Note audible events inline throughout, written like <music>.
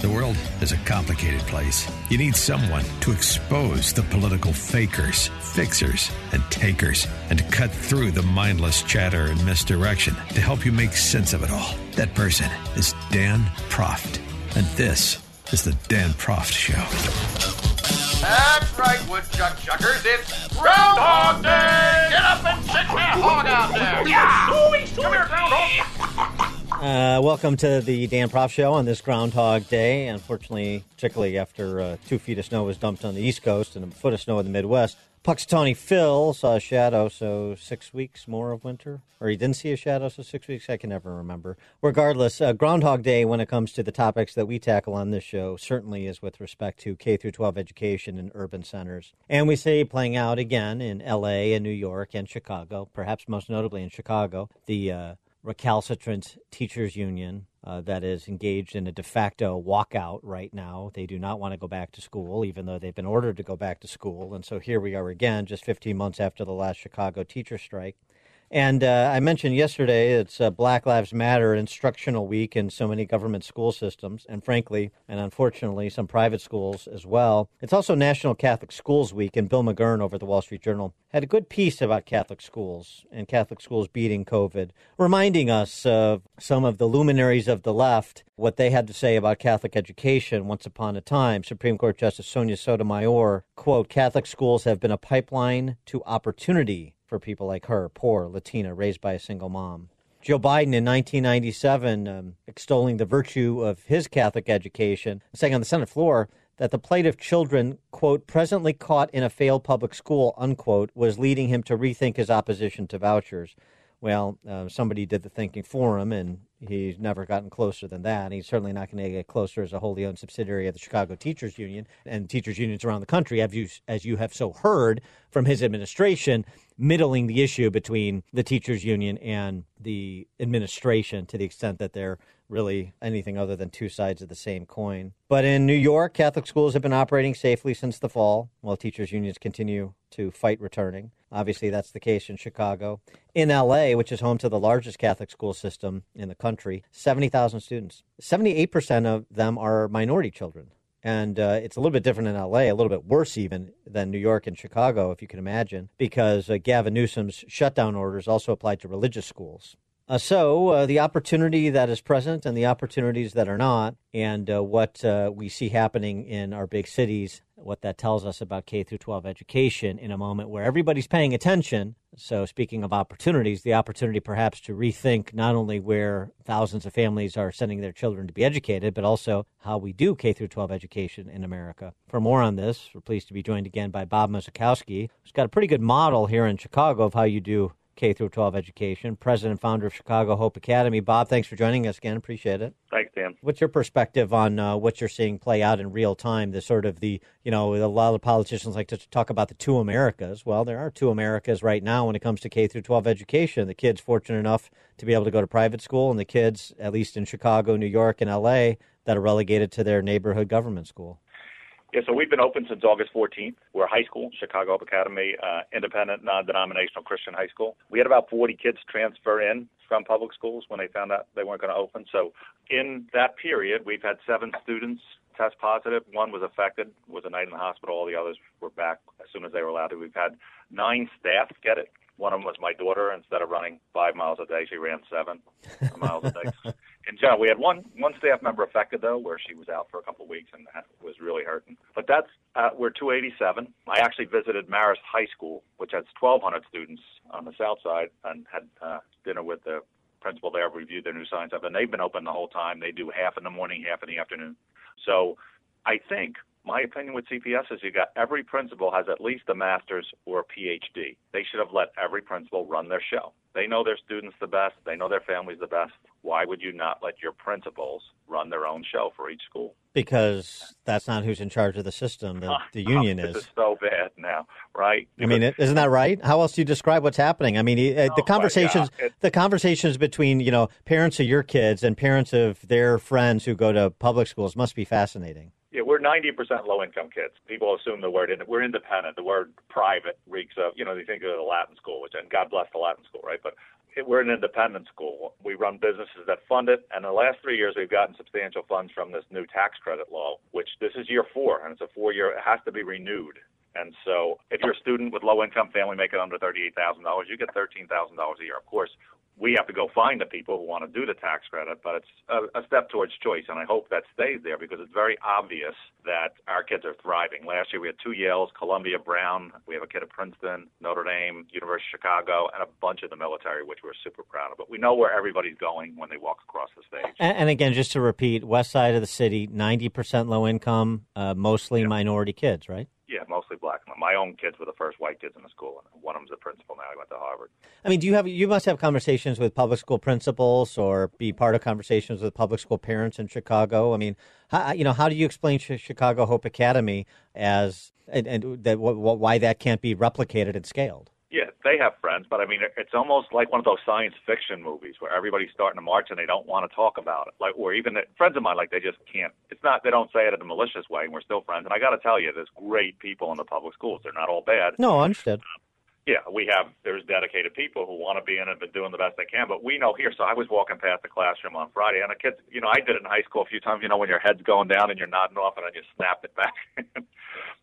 The world is a complicated place. You need someone to expose the political fakers, fixers, and takers, and to cut through the mindless chatter and misdirection to help you make sense of it all. That person is Dan Proft. And this is the Dan Proft Show. That's right, woodchuck chuckers. It's Groundhog Day! Get up and sit that hog out there! Yeah! Come here, Groundhog! Uh, welcome to the Dan Proft Show on this Groundhog Day. Unfortunately, particularly after uh, two feet of snow was dumped on the East Coast and a foot of snow in the Midwest, Punxsutawney Phil saw a shadow, so six weeks more of winter. Or he didn't see a shadow, so six weeks, I can never remember. Regardless, uh, Groundhog Day, when it comes to the topics that we tackle on this show, certainly is with respect to K through 12 education in urban centers. And we see playing out again in LA and New York and Chicago, perhaps most notably in Chicago. The uh, recalcitrant teachers union uh, that is engaged in a de facto walkout right now. They do not want to go back to school, even though they've been ordered to go back to school. And so here we are again, just 15 months after the last Chicago teacher strike. And uh, I mentioned yesterday it's uh, Black Lives Matter instructional week in so many government school systems, and frankly, and unfortunately, some private schools as well. It's also National Catholic Schools Week, and Bill McGurn over at the Wall Street Journal had a good piece about Catholic schools and Catholic schools beating COVID, reminding us of some of the luminaries of the left, what they had to say about Catholic education once upon a time. Supreme Court Justice Sonia Sotomayor, quote, Catholic schools have been a pipeline to opportunity for people like her, poor Latina, raised by a single mom. Joe Biden in 1997, um, extolling the virtue of his Catholic education, saying on the Senate floor that the plight of children, quote, presently caught in a failed public school, unquote, was leading him to rethink his opposition to vouchers. Well, uh, somebody did the thinking for him, and he's never gotten closer than that. He's certainly not going to get closer as a wholly owned subsidiary of the Chicago Teachers Union and teachers unions around the country, as you, as you have so heard from his administration, middling the issue between the teachers union and the administration to the extent that they're really anything other than two sides of the same coin. But in New York, Catholic schools have been operating safely since the fall, while teachers' unions continue to fight returning. Obviously, that's the case in Chicago. In LA, which is home to the largest Catholic school system in the country, 70,000 students. 78% of them are minority children. And uh, it's a little bit different in LA, a little bit worse even than New York and Chicago, if you can imagine, because uh, Gavin Newsom's shutdown orders also applied to religious schools. Uh, so, uh, the opportunity that is present and the opportunities that are not, and uh, what uh, we see happening in our big cities, what that tells us about K through 12 education in a moment where everybody's paying attention. So, speaking of opportunities, the opportunity perhaps to rethink not only where thousands of families are sending their children to be educated, but also how we do K through 12 education in America. For more on this, we're pleased to be joined again by Bob Muzikowski, who's got a pretty good model here in Chicago of how you do K through 12 education, president and founder of Chicago Hope Academy. Bob, thanks for joining us again. Appreciate it. Thanks, Dan. What's your perspective on uh, what you're seeing play out in real time? The sort of the, you know, a lot of politicians like to talk about the two Americas. Well, there are two Americas right now when it comes to K through 12 education. The kids fortunate enough to be able to go to private school, and the kids, at least in Chicago, New York, and LA, that are relegated to their neighborhood government school. Yeah, so we've been open since August 14th. We're a high school, Chicago Academy, uh, independent, non-denominational Christian high school. We had about 40 kids transfer in from public schools when they found out they weren't going to open. So in that period, we've had seven students test positive. One was affected, was a night in the hospital. All the others were back as soon as they were allowed to. We've had nine staff get it. One of them was my daughter. Instead of running five miles a day, she ran seven miles a day. <laughs> In general, we had one one staff member affected though, where she was out for a couple of weeks and that was really hurting. But that's uh, we're 287. I actually visited Marist High School, which has 1,200 students on the south side, and had uh, dinner with the principal there, reviewed their new science up, and they've been open the whole time. They do half in the morning, half in the afternoon. So I think my opinion with CPS is you got every principal has at least a master's or a PhD. They should have let every principal run their show. They know their students the best. They know their families the best. why would you not let your principals run their own show for each school? Because that's not who's in charge of the system. The, <laughs> the union is. is so bad now, right? I mean, isn't that right? How else do you describe what's happening? I mean, the oh, my conversations, it, the conversations between you know parents of your kids and parents of their friends who go to public schools must be fascinating. Yeah, we're 90% low income kids. People assume the word, we're independent. The word private reeks of, you know, they think of the Latin school, which, and God bless the Latin school, right? But we're an independent school. We run businesses that fund it. And the last three years, we've gotten substantial funds from this new tax credit law, which this is year four, and it's a four year, it has to be renewed. And so if you're a student with low income family making under $38,000, you get $13,000 a year. Of course, we have to go find the people who want to do the tax credit, but it's a, a step towards choice, and I hope that stays there because it's very obvious that our kids are thriving. Last year we had two Yales, Columbia, Brown. We have a kid at Princeton, Notre Dame, University of Chicago, and a bunch of the military, which we're super proud of. But we know where everybody's going when they walk across the stage. And, and again, just to repeat, west side of the city, ninety percent low income, uh, mostly minority kids, right? Yeah, mostly black. My own kids were the first white kids in the school, and one of them's a principal now. He went to Harvard. I mean, do you have you must have conversations with public school principals or be part of conversations with public school parents in Chicago? I mean, how, you know, how do you explain Chicago Hope Academy as and, and that wh- wh- why that can't be replicated and scaled? Yeah, they have friends, but I mean, it's almost like one of those science fiction movies where everybody's starting to march and they don't want to talk about it. Like, or even the, friends of mine, like they just can't. It's not they don't say it in a malicious way, and we're still friends. And I got to tell you, there's great people in the public schools. They're not all bad. No, I understood. Yeah, we have there's dedicated people who want to be in it and doing the best they can. But we know here. So I was walking past the classroom on Friday, and the kids, you know, I did it in high school a few times. You know, when your head's going down and you're nodding off, and I just snapped it back. <laughs>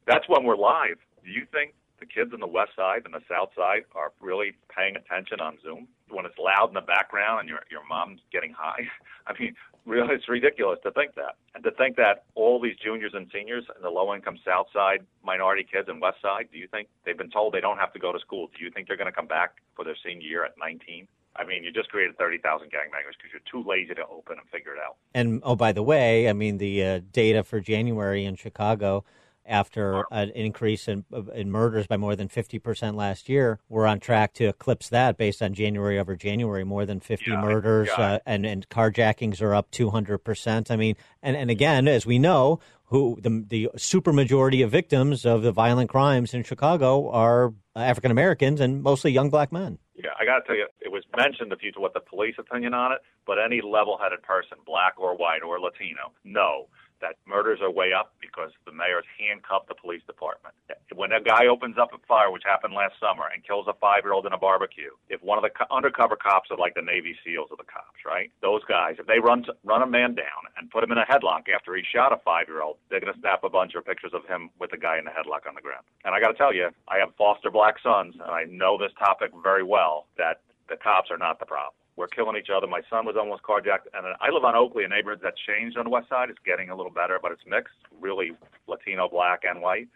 That's when we're live. Do you think the kids on the west side and the south side are really paying attention on Zoom when it's loud in the background and your your mom's getting high? <laughs> I mean, really, it's ridiculous to think that, and to think that all these juniors and seniors in the low-income south side, minority kids and west side, do you think they've been told they don't have to go to school? Do you think they're going to come back for their senior year at 19? I mean, you just created 30,000 gangbangers because you're too lazy to open and figure it out. And oh, by the way, I mean the uh, data for January in Chicago, after an increase in, in murders by more than fifty percent last year, we're on track to eclipse that based on January over January. More than fifty Yeah, murders yeah. uh, and and carjackings are up two hundred percent. I mean, and and again, as we know, who the the supermajority of victims of the violent crimes in Chicago are African Americans and mostly young black men. Yeah, I got to tell you, it was mentioned a few to what the police opinion on it, but any level-headed person, black or white or Latino, know that murders are way up because the mayor's handcuffed the police department. When a guy opens up a fire, which happened last summer, and kills a five-year-old in a barbecue, if one of the co- undercover cops are like the Navy SEALs of the cops, right? Those guys, if they run run a man down and put him in a headlock after he shot a five-year-old, they're going to snap a bunch of pictures of him with the guy in the headlock on the ground. And I got to tell you, I have foster black sons, and I know this topic very well. That the cops are not the problem. We're killing each other. My son was almost carjacked, and I live on Oakley, a neighborhood that's changed on the west side. It's getting a little better, but it's mixed, really Latino, black, and white,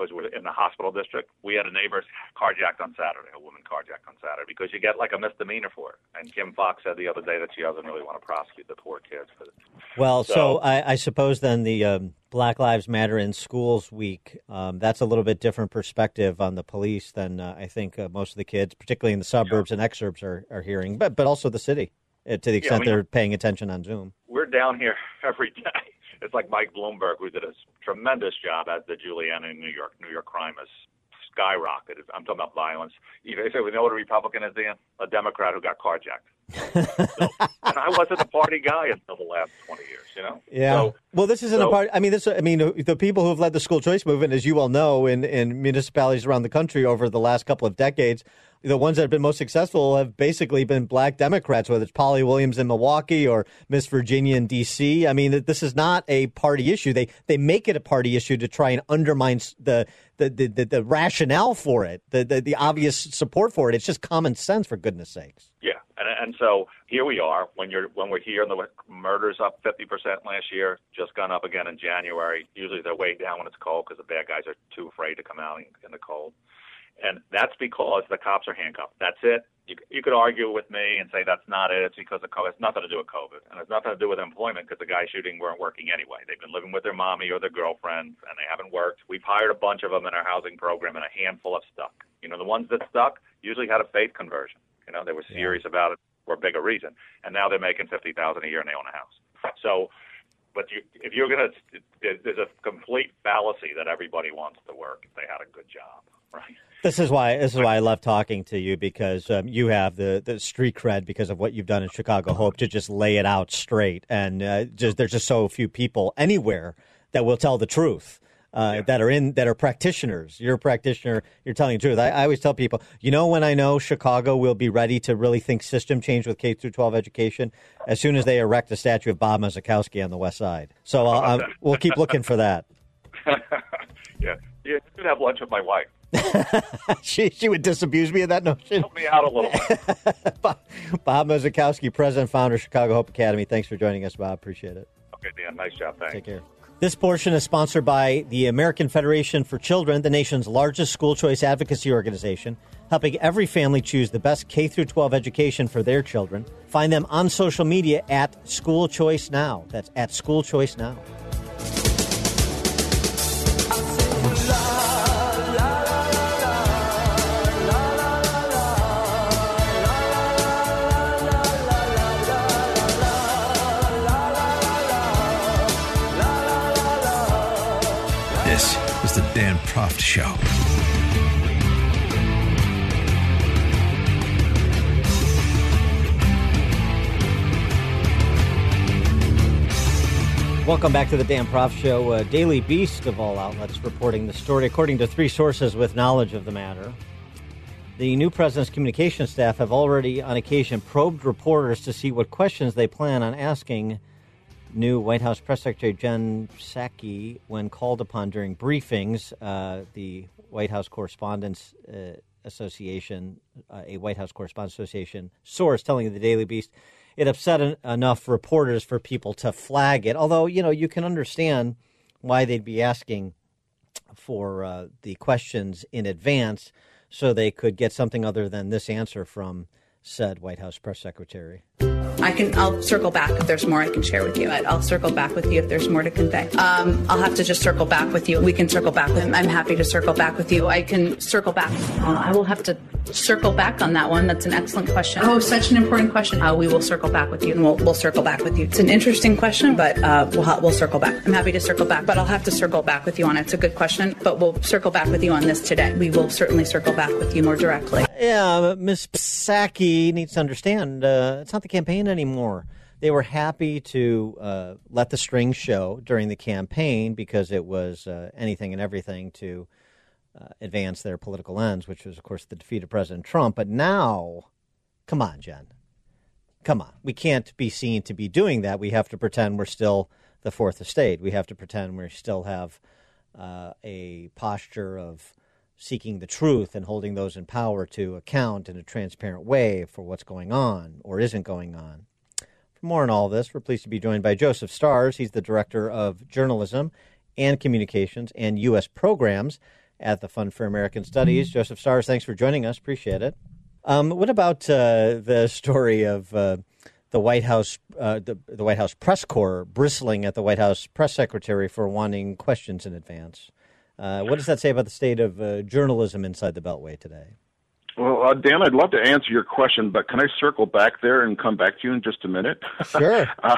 because we're in the hospital district. We had a neighbor carjacked on Saturday, a woman carjacked on Saturday, because you get like a misdemeanor for it. And Kim Foxx said the other day that she doesn't really want to prosecute the poor kids. For. Well, so, So- I, I suppose then the um, Black Lives Matter in Schools Week, um, that's a little bit different perspective on the police than uh, I think uh, most of the kids, particularly in the suburbs and exurbs, are, are hearing, but, but also the city, uh, to the extent I mean- they're paying attention on Zoom. We're down here <laughs> every day. It's like Mike Bloomberg, who did a tremendous job as the Giuliani in New York. New York crime has skyrocketed. I'm talking about violence. You know, so we know what a Republican is, Dan? A Democrat who got carjacked. so, <laughs> and I wasn't a party guy until the last 20 years, you know? So, well, this isn't a so- part. I mean, this. I mean, the people who have led the school choice movement, as you well know, in in municipalities around the country over the last couple of decades, the ones that have been most successful have basically been black Democrats, whether it's Polly Williams in Milwaukee or Miss Virginia in D.C. I mean, this is not a party issue. They they make it a party issue to try and undermine the the the, the, the rationale for it, the, the the obvious support for it. It's just common sense, for goodness sakes. Yeah, and and so here we are when you're when we're here and the murders up 50% last year, just gone up again in January. Usually they're way down when it's cold because the bad guys are too afraid to come out in, in the cold, and that's because the cops are handcuffed. That's it. You, you could argue with me and say that's not it. It's because of COVID. It's nothing to do with COVID, and it's nothing to do with employment because the guys shooting weren't working anyway. They've been living with their mommy or their girlfriends, and they haven't worked. We've hired a bunch of them in our housing program, and a handful have stuck. You know, the ones that stuck usually had a faith conversion. You know, they were serious about it. for a bigger reason, and now they're making fifty thousand a year and they own a house. So, but you, if you're gonna, there's a complete fallacy that everybody wants to work if they had a good job, right? This is why this is why I love talking to you because um, you have the, the street cred because of what you've done in Chicago Hope to just lay it out straight, and uh, just there's just so few people anywhere that will tell the truth. Uh, yeah. That are in that are practitioners. You're a practitioner. You're telling the truth. I, I, always tell people, you know, when I know Chicago will be ready to really think system change with K through 12 education, as soon as they erect a statue of Bob Muzikowski on the west side. So uh, we'll keep looking for that. <laughs> yeah, yeah. You should have lunch with my wife. <laughs> she she would disabuse me of that notion. Help me out a little. <laughs> Bob, Muzikowski, president, founder, Chicago Hope Academy. Thanks for joining us, Bob. Appreciate it. Okay, Dan. Nice job. Thanks. Take care. This portion is sponsored by the American Federation for Children, the nation's largest school choice advocacy organization, helping every family choose the best K through 12 education for their children. Find them on social media at School Choice Now. That's at School Choice Now. Proft Show. Welcome back to the Dan Proft Show. Uh, Daily Beast of all outlets reporting the story according to three sources with knowledge of the matter. The new president's communication staff have already, on occasion, probed reporters to see what questions they plan on asking new White House Press Secretary Jen Psaki when called upon during briefings. Uh, the White House Correspondents uh, Association, uh, a White House Correspondents Association source telling the Daily Beast, it upset en- enough reporters for people to flag it. Although you know you can understand why they'd be asking for uh, the questions in advance so they could get something other than this answer from said White House press secretary. I can. I'll circle back if there's more I can share with you. I'll circle back with you if there's more to convey. Um, I'll have to just circle back with you. We can circle back with. I'm happy to circle back with you. I can circle back. Uh, I will have to circle back on that one. That's an excellent question. Oh, such an important question. Uh, we will circle back with you, and we'll, we'll circle back with you. It's an interesting question, but uh, we'll we'll circle back. I'm happy to circle back, but I'll have to circle back with you on it. It's a good question, but we'll circle back with you on this today. We will certainly circle back with you more directly. Yeah, Ms. Psaki needs to understand uh, it's not the campaign anymore they were happy to uh, let the strings show during the campaign because it was uh, anything and everything to uh, advance their political ends, which was, of course, the defeat of President Trump. But now, come on, Jen. Come on. We can't be seen to be doing that. We have to pretend we're still the fourth estate. We have to pretend we still have uh, a posture of seeking the truth and holding those in power to account in a transparent way for what's going on or isn't going on. For more on all this, we're pleased to be joined by Joseph Starrs. He's the Director of Journalism and Communications and U.S. Programs at the Fund for American Studies. Mm-hmm. Joseph Starrs, thanks for joining us. Appreciate it. Um, what about uh, the story of uh, the White House, uh, the, the, White House press corps bristling at the White House press secretary for wanting questions in advance? Uh, what does that say about the state of uh, journalism inside the Beltway today? Well, uh, Dan, I'd love to answer your question, but can I circle back there and come back to you in just a minute? Sure. <laughs> uh,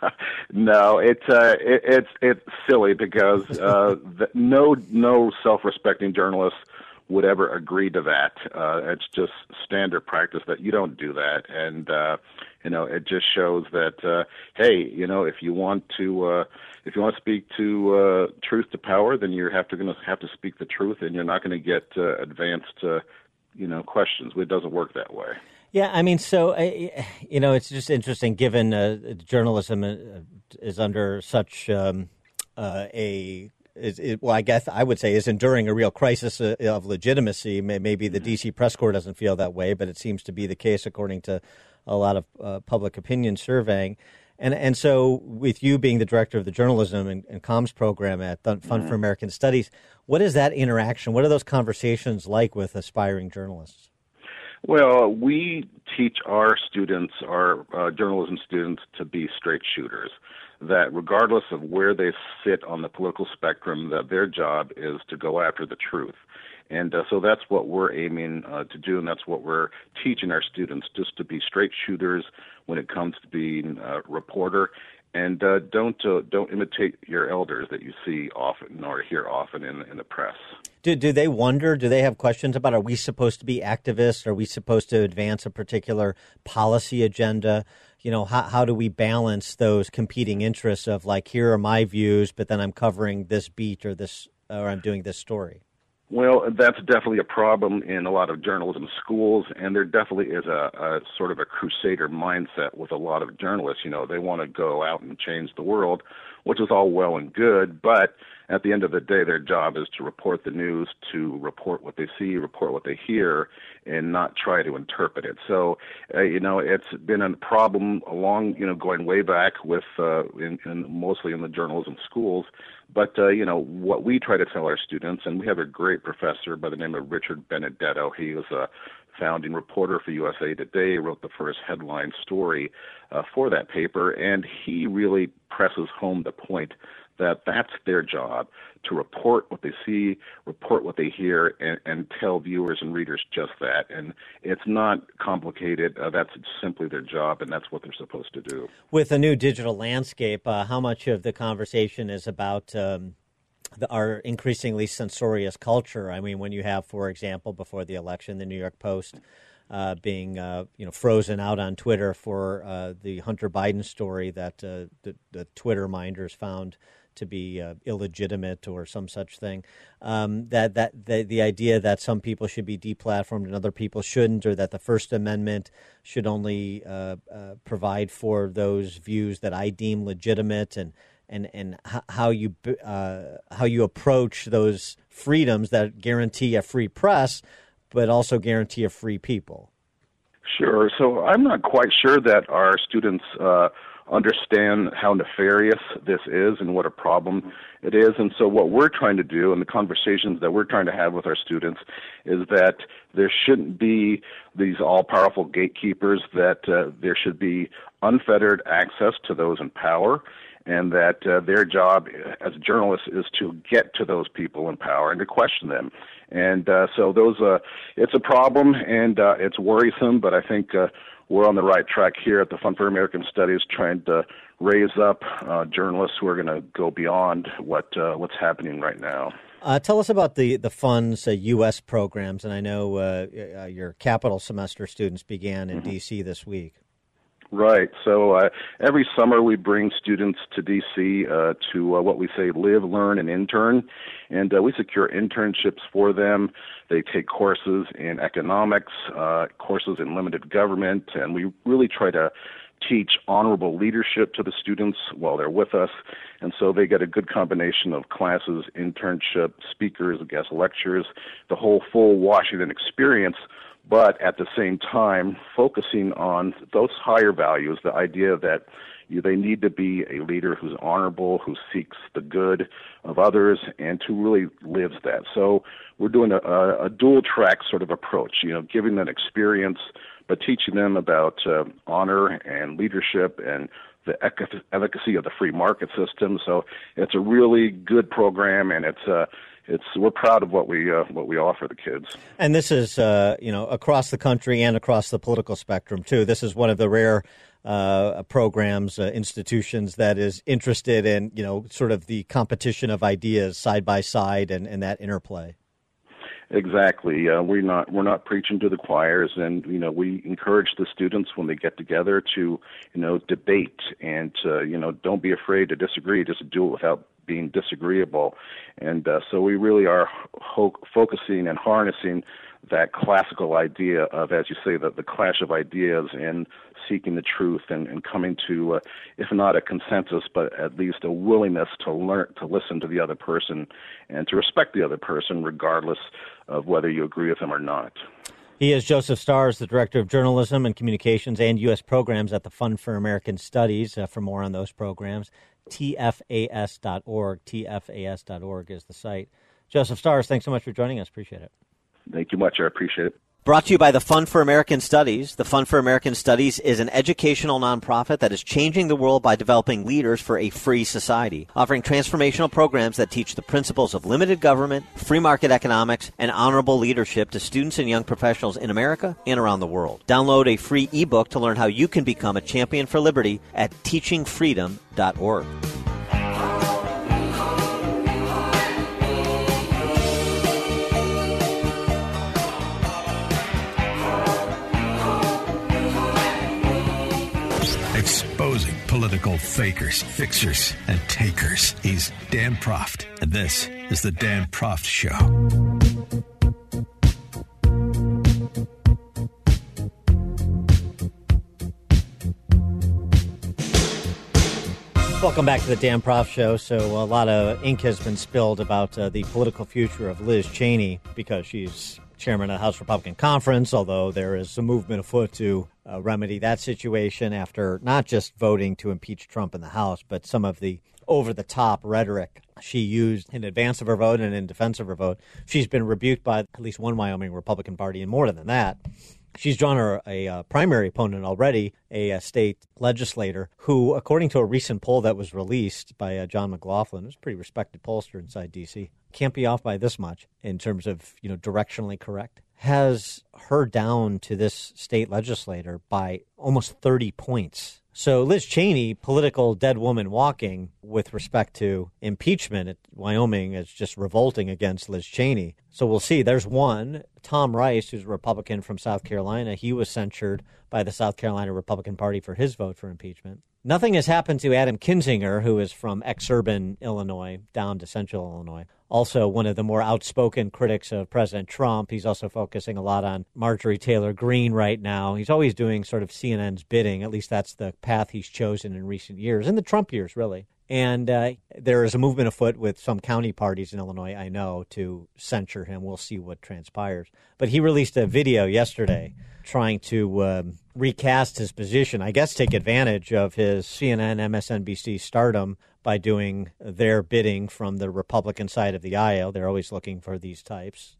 <laughs> no, it's uh, it, it's it's silly because uh, the, no no self-respecting journalist would ever agree to that. Uh, it's just standard practice that you don't do that, and uh, you know it just shows that uh, hey, you know if you want to uh, if you want to speak to uh, truth to power, then you're have to going to have to speak the truth, and you're not going to get uh, advanced. Uh, you know questions. It doesn't work that way. Yeah, I mean, so uh, you know, it's just interesting given uh, journalism uh, is under such um, uh, a is, is, well, I guess I would say is enduring a real crisis uh, of legitimacy. Maybe the mm-hmm. D.C. press corps doesn't feel that way, but it seems to be the case according to a lot of uh, public opinion surveying. And and so, with you being the director of the journalism and, and comms program at Fund mm-hmm. for American Studies, what is that interaction? What are those conversations like with aspiring journalists? Well, we teach our students, our uh, journalism students, to be straight shooters. That regardless of where they sit on the political spectrum, that their job is to go after the truth. And uh, so that's what we're aiming uh, to do, and that's what we're teaching our students, just to be straight shooters when it comes to being a reporter, and uh, don't uh, don't imitate your elders that you see often or hear often in in the press. Do do they wonder? Do they have questions about? Are we supposed to be activists? Are we supposed to advance a particular policy agenda? You know, how how do we balance those competing interests of like here are my views, but then I'm covering this beat or this or I'm doing this story. Well, that's definitely a problem in a lot of journalism schools, and there definitely is a, a sort of a crusader mindset with a lot of journalists. You know, they want to go out and change the world, which is all well and good, but at the end of the day, their job is to report the news, to report what they see, report what they hear, and not try to interpret it. So, uh, you know, it's been a problem along, you know, going way back with, uh, in, in mostly in the journalism schools. But, uh, you know, what we try to tell our students, and we have a great professor by the name of Richard Benedetto. He was a founding reporter for USA Today, wrote the first headline story uh, for that paper, and he really presses home the point that that's their job to report what they see, report what they hear, and, and tell viewers and readers just that. And it's not complicated. Uh, that's simply their job, and that's what they're supposed to do. With a new digital landscape, uh, how much of the conversation is about um, the, our increasingly censorious culture? I mean, when you have, for example, before the election, the New York Post. Uh, being uh, you know frozen out on Twitter for uh, the Hunter Biden story that uh, the, the Twitter minders found to be uh, illegitimate or some such thing. Um, that that the, the idea that some people should be deplatformed and other people shouldn't, or that the First Amendment should only uh, uh, provide for those views that I deem legitimate, and and and how you uh, how you approach those freedoms that guarantee a free press, but also guarantee a free people. Sure. So I'm not quite sure that our students uh, understand how nefarious this is and what a problem it is. And so, what we're trying to do, and the conversations that we're trying to have with our students, is that there shouldn't be these all powerful gatekeepers, that uh, there should be unfettered access to those in power. And that uh, their job as journalists is to get to those people in power and to question them. And uh, so those, uh, it's a problem and uh, it's worrisome, but I think uh, we're on the right track here at the Fund for American Studies, trying to raise up uh, journalists who are going to go beyond what uh, what's happening right now. Uh, tell us about the the fund's U.S. Uh, programs, and I know uh, uh, your capital semester students began in mm-hmm. D.C. this week. Right. So uh, every summer we bring students to DC uh, to uh, what we say live, learn, and intern. And uh, we secure internships for them. They take courses in economics, uh, courses in limited government, and we really try to teach honorable leadership to the students while they're with us. And so they get a good combination of classes, internship, speakers, guest lectures, the whole full Washington experience but at the same time focusing on those higher values, the idea that you, they need to be a leader who's honorable, who seeks the good of others, and who really lives that. So we're doing a, a, a dual track sort of approach, you know, giving them experience, but teaching them about uh, honor and leadership and the efficacy of the free market system. So it's a really good program, and it's a it's we're proud of what we uh, what we offer the kids. And this is uh, you know across the country and across the political spectrum too. This is one of the rare uh, programs, uh, institutions that is interested in you know sort of the competition of ideas side by side and, and that interplay. Exactly. Uh, we're not we're not preaching to the choirs, and you know we encourage the students when they get together to you know debate and uh, you know don't be afraid to disagree. Just do it without being disagreeable. And uh, so we really are ho- focusing and harnessing that classical idea of, as you say, the, the clash of ideas and seeking the truth and, and coming to, uh, if not a consensus, but at least a willingness to learn, to listen to the other person and to respect the other person, regardless of whether you agree with them or not. He is Joseph Starrs, the Director of Journalism and Communications and U.S. Programs at the Fund for American Studies. Uh, for more on those programs, tfas.org. tfas.org is the site. Joseph Starrs, thanks so much for joining us. Appreciate it. Thank you much. I appreciate it. Brought to you by the Fund for American Studies. The Fund for American Studies is an educational nonprofit that is changing the world by developing leaders for a free society, offering transformational programs that teach the principles of limited government, free market economics, and honorable leadership to students and young professionals in America and around the world. Download a free ebook to learn how you can become a champion for liberty at teachingfreedom.org. political fakers, fixers, and takers. He's Dan Proft, and this is The Dan Proft Show. Welcome back to the Dan Proft Show. So, a lot of ink has been spilled about uh, the political future of Liz Cheney because she's chairman of the House Republican Conference, although there is a movement afoot to uh, remedy that situation after not just voting to impeach Trump in the House, but some of the over the top rhetoric she used in advance of her vote and in defense of her vote. She's been rebuked by at least one Wyoming Republican Party, and more than that. She's drawn her a, uh, primary opponent already, a, a, state legislator who, according to a recent poll that was released by uh, John McLaughlin, who's a pretty respected pollster inside D.C., can't be off by this much in terms of you know directionally correct. Has her down to this state legislator by almost 30 points so Liz Cheney, political dead woman walking with respect to impeachment at Wyoming is just revolting against Liz Cheney. So we'll see. There's one, Tom Rice, who's a Republican from South Carolina. He was censured by the South Carolina Republican Party for his vote for impeachment. Nothing has happened to Adam Kinzinger, who is from exurban Illinois down to central Illinois. Also, one of the more outspoken critics of President Trump. He's also focusing a lot on Marjorie Taylor Greene right now. He's always doing sort of CNN's bidding. At least that's the path he's chosen in recent years, in the Trump years, really. And uh, there is a movement afoot with some county parties in Illinois, I know, to censure him. We'll see what transpires. But he released a video yesterday trying to um, recast his position, I guess take advantage of his CNN, MSNBC stardom by doing their bidding from the Republican side of the aisle. They're always looking for these types.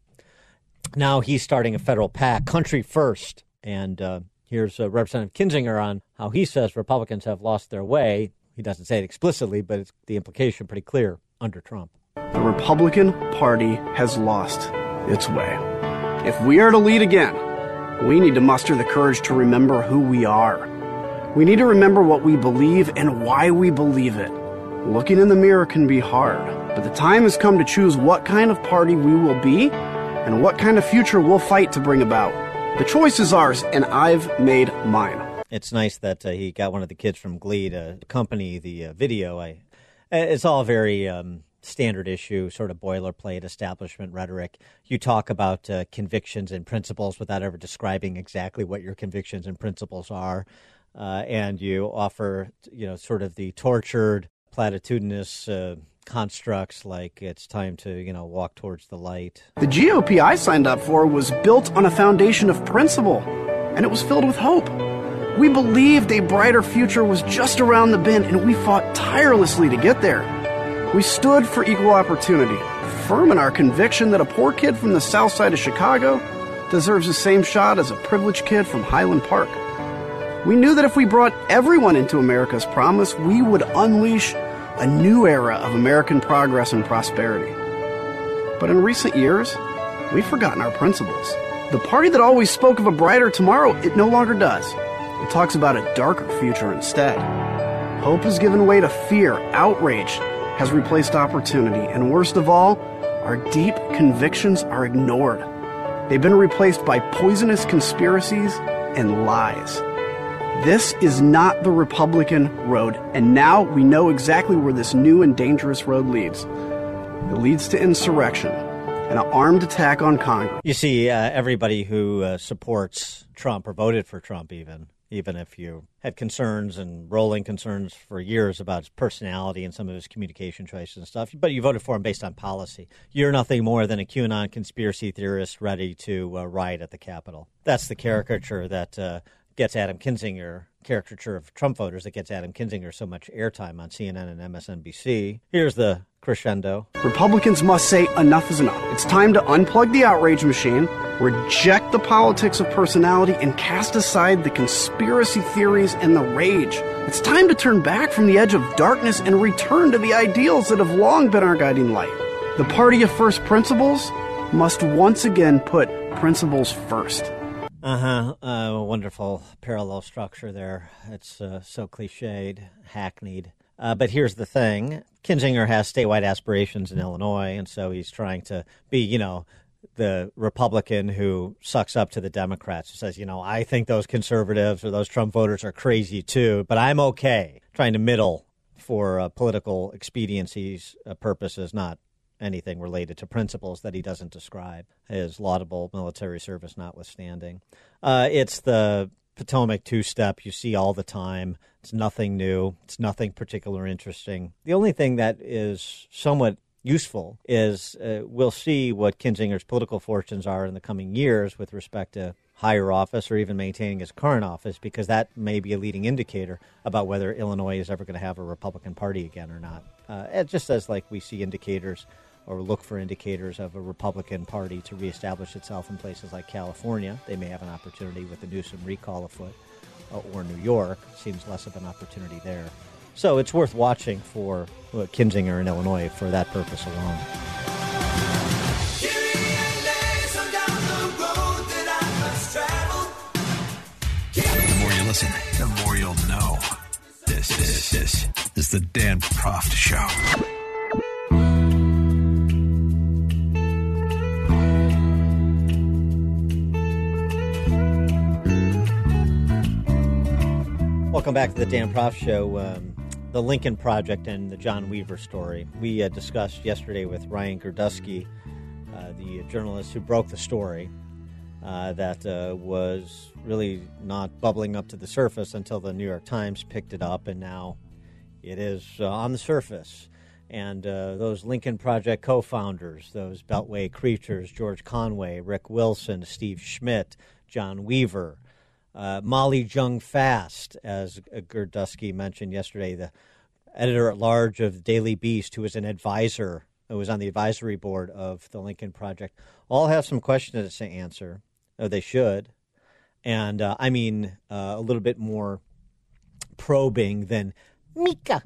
Now he's starting a federal PAC, Country First. And uh, here's uh, Representative Kinzinger on how he says Republicans have lost their way. He doesn't say it explicitly, but it's the implication pretty clear under Trump. The Republican Party has lost its way. If we are to lead again, we need to muster the courage to remember who we are. We need to remember what we believe and why we believe it. Looking in the mirror can be hard, but the time has come to choose what kind of party we will be and what kind of future we'll fight to bring about. The choice is ours, and I've made mine. It's nice that uh, he got one of the kids from Glee to accompany the uh, video. I, it's all very um, standard issue, sort of boilerplate establishment rhetoric. You talk about uh, convictions and principles without ever describing exactly what your convictions and principles are. Uh, and you offer, you know, sort of the tortured, platitudinous uh, constructs like it's time to, you know, walk towards the light. The GOP I signed up for was built on a foundation of principle, and it was filled with hope. We believed a brighter future was just around the bend, and we fought tirelessly to get there. We stood for equal opportunity, firm in our conviction that a poor kid from the south side of Chicago deserves the same shot as a privileged kid from Highland Park. We knew that if we brought everyone into America's promise, we would unleash a new era of American progress and prosperity. But in recent years, we've forgotten our principles. The party that always spoke of a brighter tomorrow, it no longer does. It talks about a darker future instead. Hope has given way to fear, outrage, has replaced opportunity, and worst of all, our deep convictions are ignored. They've been replaced by poisonous conspiracies and lies. This is not the Republican road, and now we know exactly where this new and dangerous road leads. It leads to insurrection and an armed attack on Congress. You see, uh, everybody who uh, supports Trump or voted for Trump, even even if you had concerns and rolling concerns for years about his personality and some of his communication choices and stuff, but you voted for him based on policy. You're nothing more than a QAnon conspiracy theorist ready to uh, riot at the Capitol. That's the caricature that uh, gets Adam Kinzinger caricature of Trump voters that gets Adam Kinzinger so much airtime on CNN and MSNBC. Here's the crescendo. Republicans must say enough is enough. It's time to unplug the outrage machine, reject the politics of personality, and cast aside the conspiracy theories and the rage. It's time to turn back from the edge of darkness and return to the ideals that have long been our guiding light. The party of first principles must once again put principles first. Uh-huh. Uh, wonderful parallel structure there. It's uh, so cliched, hackneyed. Uh, but here's the thing Kinzinger has statewide aspirations in Illinois, and so he's trying to be, you know, the Republican who sucks up to the Democrats, who says, you know, I think those conservatives or those Trump voters are crazy too, but I'm okay. Trying to middle for uh, political expediencies uh, purposes, not anything related to principles that he doesn't describe, his laudable military service notwithstanding. Uh, it's the Potomac two step you see all the time. It's nothing new, it's nothing particular interesting. The only thing that is somewhat useful is uh, we'll see what Kinzinger's political fortunes are in the coming years with respect to higher office or even maintaining his current office because that may be a leading indicator about whether Illinois is ever going to have a Republican Party again or not. Uh, just as like we see indicators or look for indicators of a Republican Party to reestablish itself in places like California. They may have an opportunity with the Newsom recall afoot, uh, or New York. Seems less of an opportunity there. So it's worth watching for uh, Kinzinger in Illinois for that purpose alone. The more you listen, the more you'll know. This, this, this is the Dan Proft Show. Welcome back to the Dan Proft Show. Um, the Lincoln Project and the John Weaver story. We uh, discussed yesterday with Ryan Girdusky, uh, the journalist who broke the story, uh, that uh, was really not bubbling up to the surface until the New York Times picked it up, and now it is uh, on the surface. And uh, those Lincoln Project co founders, those Beltway creatures, George Conway, Rick Wilson, Steve Schmidt, John Weaver, uh, Molly Jong-Fast, as Girdusky mentioned yesterday, the editor at large of Daily Beast, who was an advisor, who was on the advisory board of the Lincoln Project, all have some questions to answer. Or they should. And uh, I mean, uh, a little bit more probing than Mika,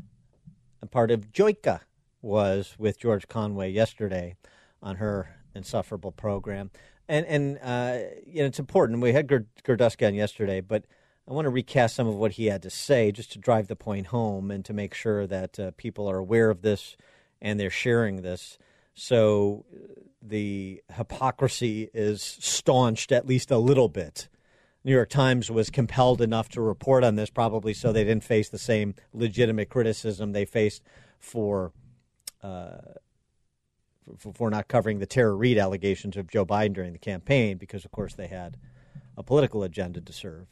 a part of Joyka, was with George Conway yesterday on her insufferable program and and uh, you know it's important. We had Girdusky on yesterday, but I want to recast some of what he had to say just to drive the point home and to make sure that uh, people are aware of this and they're sharing this. So the hypocrisy is staunched at least a little bit. New York Times was compelled enough to report on this, probably so they didn't face the same legitimate criticism they faced for uh, for not covering the Tara Reade allegations of Joe Biden during the campaign because, of course, they had a political agenda to serve.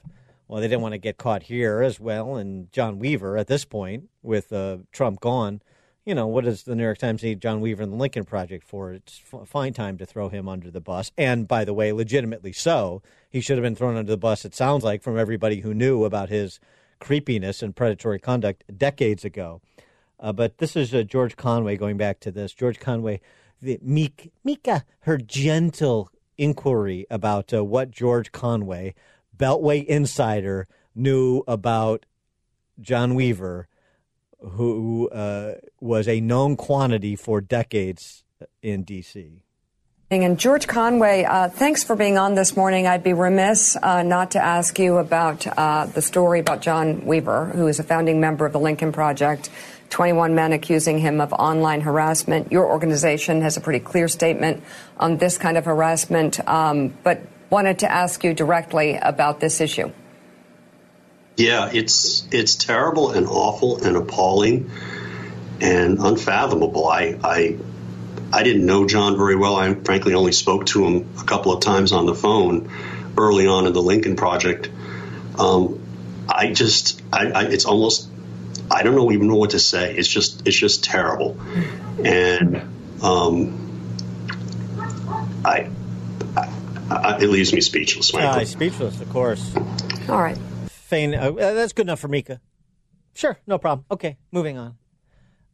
Well, they didn't want to get caught here as well. And John Weaver, at this point, with uh, Trump gone, you know, what does the New York Times need John Weaver and the Lincoln Project for? It's fine time to throw him under the bus. And by the way, legitimately so. He should have been thrown under the bus, it sounds like, from everybody who knew about his creepiness and predatory conduct decades ago. Uh, but this is uh, George Conway going back to this. George Conway the Mika, her gentle inquiry about uh, what George Conway, Beltway insider, knew about John Weaver, who uh, was a known quantity for decades in D.C. And George Conway, uh, thanks for being on this morning. I'd be remiss uh, not to ask you about uh, the story about John Weaver, who is a founding member of the Lincoln Project. 21 men accusing him of online harassment. Your organization has a pretty clear statement on this kind of harassment, um, but wanted to ask you directly about this issue. Yeah, it's it's terrible and awful and appalling and unfathomable. I I I didn't know John very well. I frankly only spoke to him a couple of times on the phone early on in the Lincoln Project. Um, I just I, I, it's almost I don't know even know what to say. It's just it's just terrible, and um, I, I, I, it leaves me speechless. Uh, speechless, of course. All right. feign. Uh, that's good enough for Mika. Sure, no problem. Okay, moving on.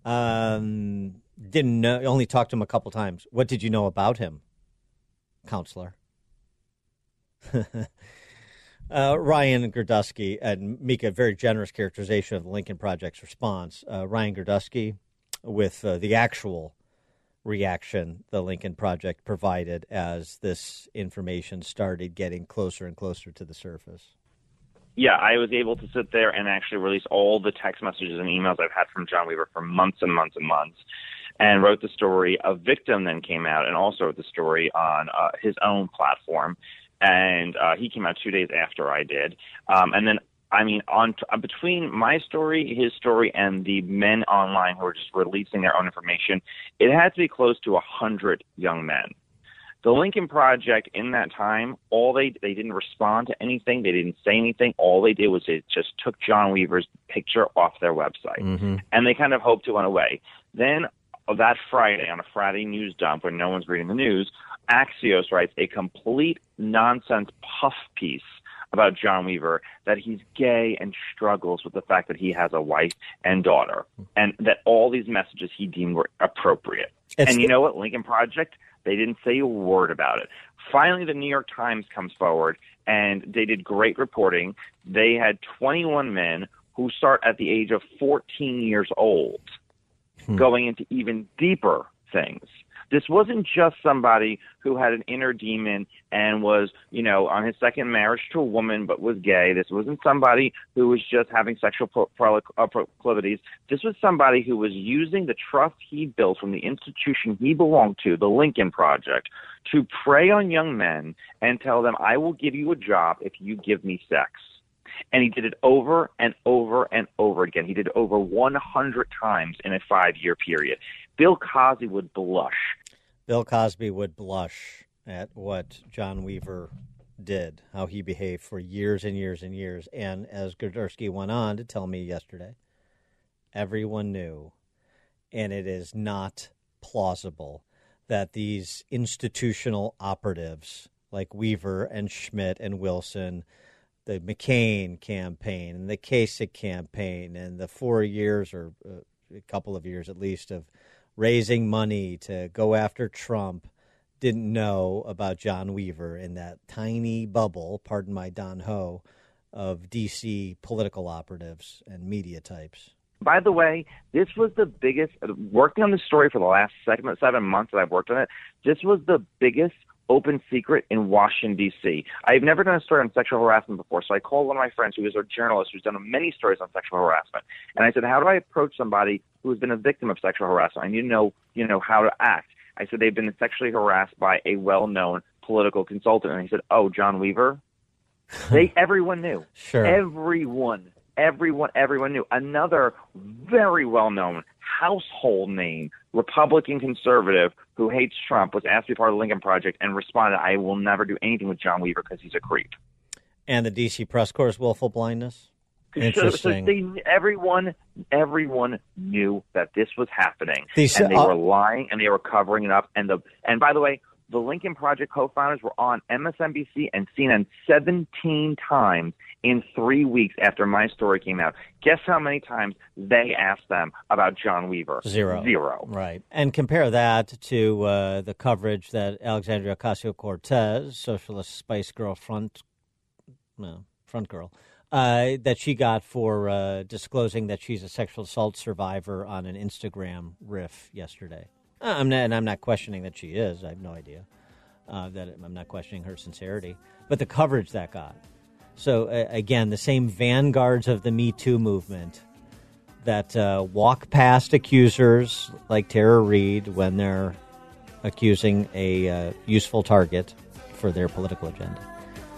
Um, didn't know, only talked to him a couple times. What did you know about him, counselor? <laughs> uh, Ryan Girdusky and Mika, very generous characterization of the Lincoln Project's response. Uh, Ryan Girdusky with uh, the actual reaction the Lincoln Project provided as this information started getting closer and closer to the surface. Yeah, I was able to sit there and actually release all the text messages and emails I've had from John Weaver for months and months and months and wrote the story. A victim then came out and also wrote the story on uh, his own platform. And uh, he came out two days after I did. Um, and then I mean, on uh, between my story, his story, and the men online who are just releasing their own information, it had to be close to a hundred young men. The Lincoln Project in that time, all they they didn't respond to anything, they didn't say anything. All they did was they just took John Weaver's picture off their website, mm-hmm. and they kind of hoped it went away. Then that Friday on a Friday news dump when no one's reading the news, Axios writes a complete nonsense puff piece about John Weaver that he's gay and struggles with the fact that he has a wife and daughter, and that all these messages he deemed were appropriate. It's and you know what? Lincoln Project, they didn't say a word about it. Finally, the New York Times comes forward, and they did great reporting. They had 21 men who start at the age of 14 years old, going into even deeper things. This wasn't just somebody who had an inner demon and was, you know, on his second marriage to a woman but was gay. This wasn't somebody who was just having sexual pro- pro- uh, proclivities. This was somebody who was using the trust he built from the institution he belonged to, the Lincoln Project, to prey on young men and tell them, I will give you a job if you give me sex. And he did it over and over and over again. He did over 100 times in a five year period. Bill Cosby would blush. Bill Cosby would blush at what John Weaver did, how he behaved for years and years and years. And as Girdusky went on to tell me yesterday, everyone knew, and it is not plausible that these institutional operatives like Weaver and Schmidt and Wilson, the McCain campaign and the Kasich campaign, and the four years or uh, a couple of years at least of raising money to go after Trump didn't know about John Weaver in that tiny bubble, pardon my Don Ho, of DC political operatives and media types. By the way, this was the biggest, working on this story for the last seven, seven months that I've worked on it, this was the biggest open secret in Washington, D.C. I've never done a story on sexual harassment before, so I called one of my friends who is a journalist who's done many stories on sexual harassment. And I said, How do I approach somebody who has been a victim of sexual harassment? I need to know, you know, how to act. I said, They've been sexually harassed by a well known political consultant. And he said, Oh, John Weaver? <laughs> they everyone knew. Sure. Everyone everyone everyone knew. Another very well known household name, Republican conservative who hates Trump, was asked to be part of the Lincoln Project and responded, I will never do anything with John Weaver because he's a creep. And the DC press corps' willful blindness? So, Interesting. so they, everyone, everyone knew that this was happening, These- and they uh, were lying and they were covering it up. And the and by the way, the Lincoln Project co-founders were on MSNBC and CNN 17 times in three weeks after my story came out. Guess how many times they asked them about John Weaver? Zero. Zero. Right. And compare that to uh, the coverage that Alexandria Ocasio Cortez, socialist Spice Girl front, no, front girl, uh, that she got for uh, disclosing that she's a sexual assault survivor on an Instagram riff yesterday. Uh, I'm not, and I'm not questioning that she is. I have no idea. Uh, that I'm not questioning her sincerity, but the coverage that got. So uh, again, the same vanguards of the Me Too movement that uh, walk past accusers like Tara Reid when they're accusing a uh, useful target for their political agenda.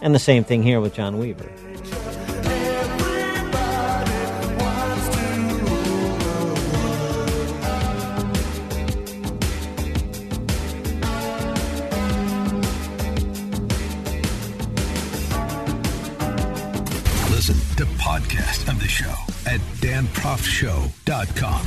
And the same thing here with John Weaver. Podcast of the show at danproftshow.com.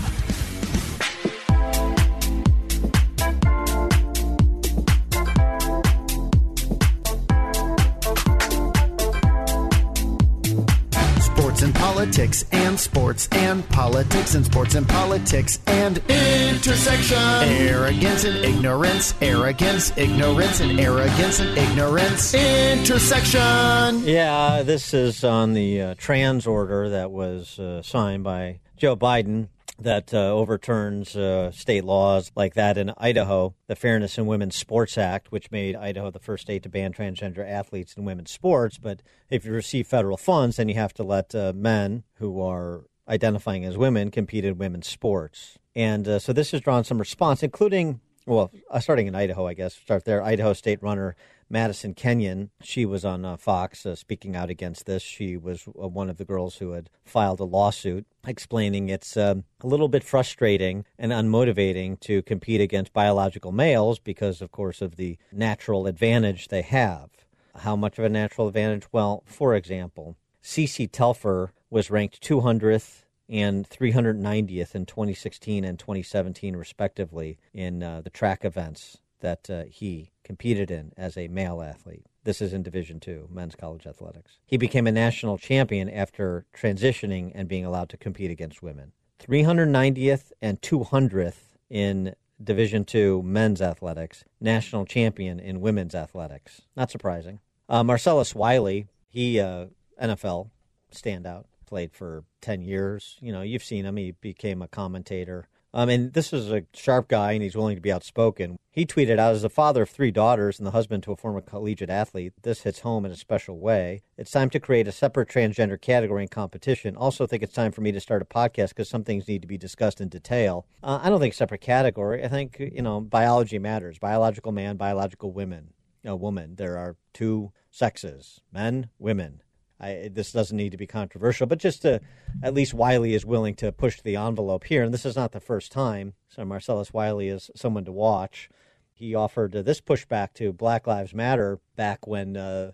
sports and politics and sports and politics and sports and politics and intersection. Arrogance and ignorance, arrogance, ignorance and arrogance and ignorance. Intersection. Yeah, this is on the uh, trans order that was uh, signed by Joe Biden that uh, overturns uh, state laws like that in Idaho, the Fairness in Women's Sports Act, which made Idaho the first state to ban transgender athletes in women's sports. But if you receive federal funds, then you have to let uh, men who are identifying as women compete in women's sports. And uh, so this has drawn some response, including, well, uh, starting in Idaho, I guess, start there. Idaho state runner Madison Kenyon. She was on uh, Fox uh, speaking out against this. She was uh, one of the girls who had filed a lawsuit explaining it's um, a little bit frustrating and unmotivating to compete against biological males because, of course, of the natural advantage they have. How much of a natural advantage? Well, for example, CC Telfer was ranked 200th and 390th in 2016 and 2017, respectively, in uh, the track events that uh, he competed in as a male athlete. This is in Division Two, men's college athletics. He became a national champion after transitioning and being allowed to compete against women. 390th and 200th in Division Two men's athletics, national champion in women's athletics. Not surprising. Uh, Marcellus Wiley, he uh, NFL standout, played for 10 years. You know, you've seen him. He became a commentator um, and this is a sharp guy, and he's willing to be outspoken. He tweeted out, as a father of three daughters and the husband to a former collegiate athlete, this hits home in a special way. It's time to create a separate transgender category in competition. Also, think it's time for me to start a podcast because some things need to be discussed in detail. Uh, I don't think separate category. I think you know biology matters. Biological man, biological women. Know, woman. There are two sexes: men, women. I, this doesn't need to be controversial, but just to at least Wiley is willing to push the envelope here, and this is not the first time. So Marcellus Wiley is someone to watch. He offered uh, this pushback to Black Lives Matter back when uh,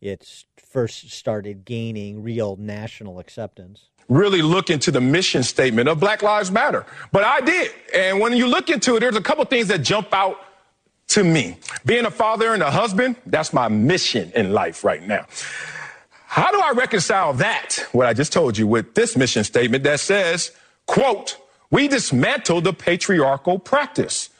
it first started gaining real national acceptance. Really look into the mission statement of Black Lives Matter, but I did, and when you look into it, there's a couple things that jump out to me. Being a father and a husband, that's my mission in life right now. How do I reconcile that, what I just told you, with this mission statement that says, quote, we dismantle the patriarchal practice.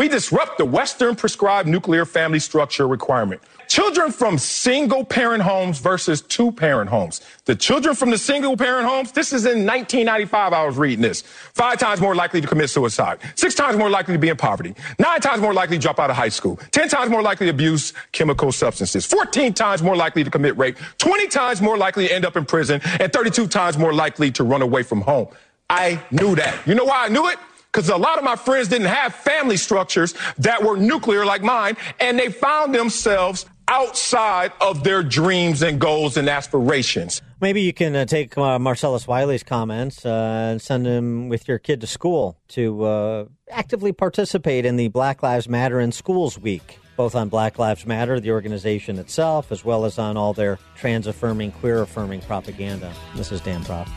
We disrupt the Western prescribed nuclear family structure requirement. Children from single parent homes versus two parent homes. The children from the single parent homes, this is in 1995, I was reading this. Five times more likely to commit suicide. Six times more likely to be in poverty. Nine times more likely to drop out of high school. Ten times more likely to abuse chemical substances. 14 times more likely to commit rape. 20 times more likely to end up in prison. And 32 times more likely to run away from home. I knew that. You know why I knew it? Because a lot of my friends didn't have family structures that were nuclear like mine, and they found themselves outside of their dreams and goals and aspirations. Maybe you can uh, take uh, Marcellus Wiley's comments uh, and send him with your kid to school to uh, actively participate in the Black Lives Matter in Schools Week, both on Black Lives Matter, the organization itself, as well as on all their trans affirming, queer affirming propaganda. This is Dan Proft.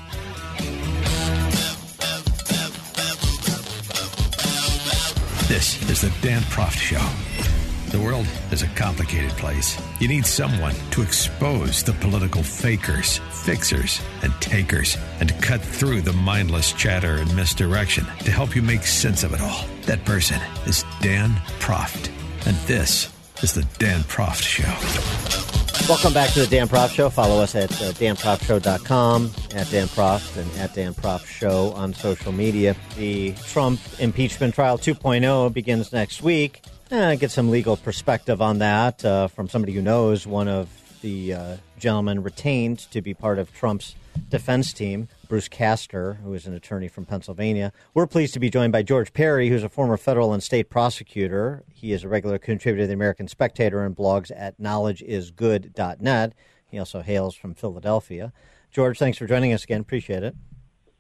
This is the Dan Proft Show. The world is a complicated place. You need someone to expose the political fakers, fixers, and takers, and to cut through the mindless chatter and misdirection to help you make sense of it all. That person is Dan Proft. And this is the Dan Proft Show. Welcome back to the Dan Proft Show. Follow us at uh, danproftshow.com, at Dan Proft, and at Dan Proft Show on social media. The Trump impeachment trial 2.0 begins next week. Uh, get some legal perspective on that uh, from somebody who knows one of the uh, gentlemen retained to be part of Trump's defense team, Bruce Castor, who is an attorney from Pennsylvania. We're pleased to be joined by George Parry, who's a former federal and state prosecutor. He is a regular contributor to the American Spectator and blogs at knowledgeisgood.net. He also hails from Philadelphia. George, thanks for joining us again. Appreciate it.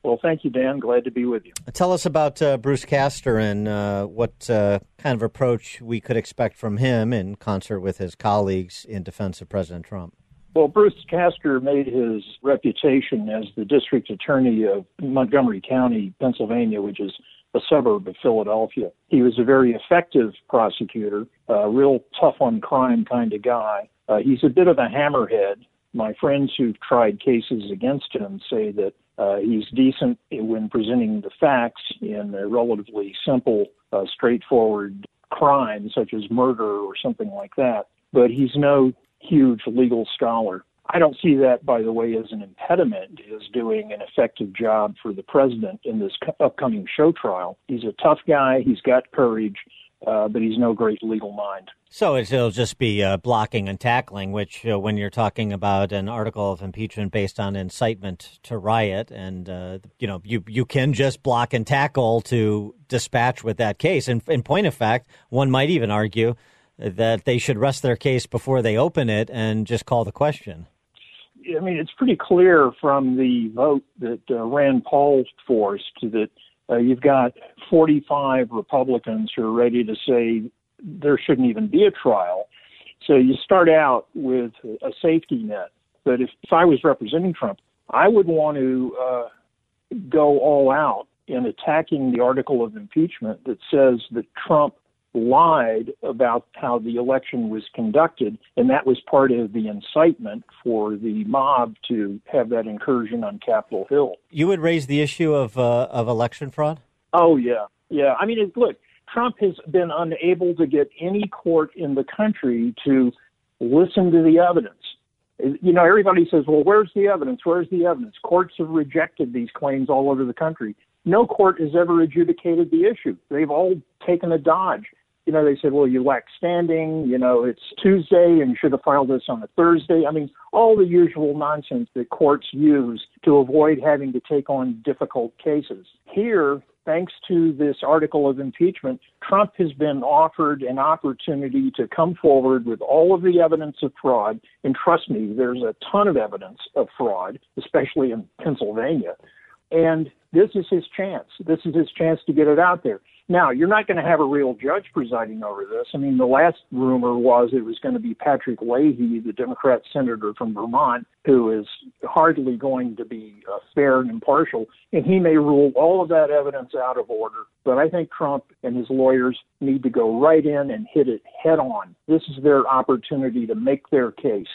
Well, thank you, Dan. Glad to be with you. Tell us about uh, Bruce Castor and uh, what uh, kind of approach we could expect from him in concert with his colleagues in defense of President Trump. Well, Bruce Castor made his reputation as the district attorney of Montgomery County, Pennsylvania, which is a suburb of Philadelphia. He was a very effective prosecutor, a real tough on crime kind of guy. Uh, he's a bit of a hammerhead. My friends who've tried cases against him say that Uh, he's decent when presenting the facts in a relatively simple, uh, straightforward crime such as murder or something like that. But he's no huge legal scholar. I don't see that, by the way, as an impediment is doing an effective job for the president in this upcoming show trial. He's a tough guy. He's got courage, uh, but he's no great legal mind. So it'll just be uh, blocking and tackling, which uh, when you're talking about an article of impeachment based on incitement to riot, and uh, you know you you can just block and tackle to dispatch with that case. And in point of fact, one might even argue that they should rest their case before they open it and just call the question. I mean, it's pretty clear from the vote that uh, Rand Paul forced that uh, you've got 45 Republicans who are ready to say there shouldn't even be a trial. So you start out with a safety net. But if, if I was representing Trump, I would want to uh, go all out in attacking the article of impeachment that says that Trump lied about how the election was conducted, and that was part of the incitement for the mob to have that incursion on Capitol Hill. You would raise the issue of uh, of election fraud. Oh yeah, yeah. I mean, it, look, Trump has been unable to get any court in the country to listen to the evidence. You know, everybody says, "Well, where's the evidence? Where's the evidence?" Courts have rejected these claims all over the country. No court has ever adjudicated the issue. They've all taken a dodge you know, they said, well, you lack standing, you know, it's Tuesday and you should have filed this on a Thursday. I mean, all the usual nonsense that courts use to avoid having to take on difficult cases. Here, thanks to this article of impeachment, Trump has been offered an opportunity to come forward with all of the evidence of fraud. And trust me, there's a ton of evidence of fraud, especially in Pennsylvania. And this is his chance. This is his chance to get it out there. Now, you're not going to have a real judge presiding over this. I mean, the last rumor was it was going to be Patrick Leahy, the Democrat senator from Vermont, who is hardly going to be uh, fair and impartial, and he may rule all of that evidence out of order. But I think Trump and his lawyers need to go right in and hit it head on. This is their opportunity to make their case.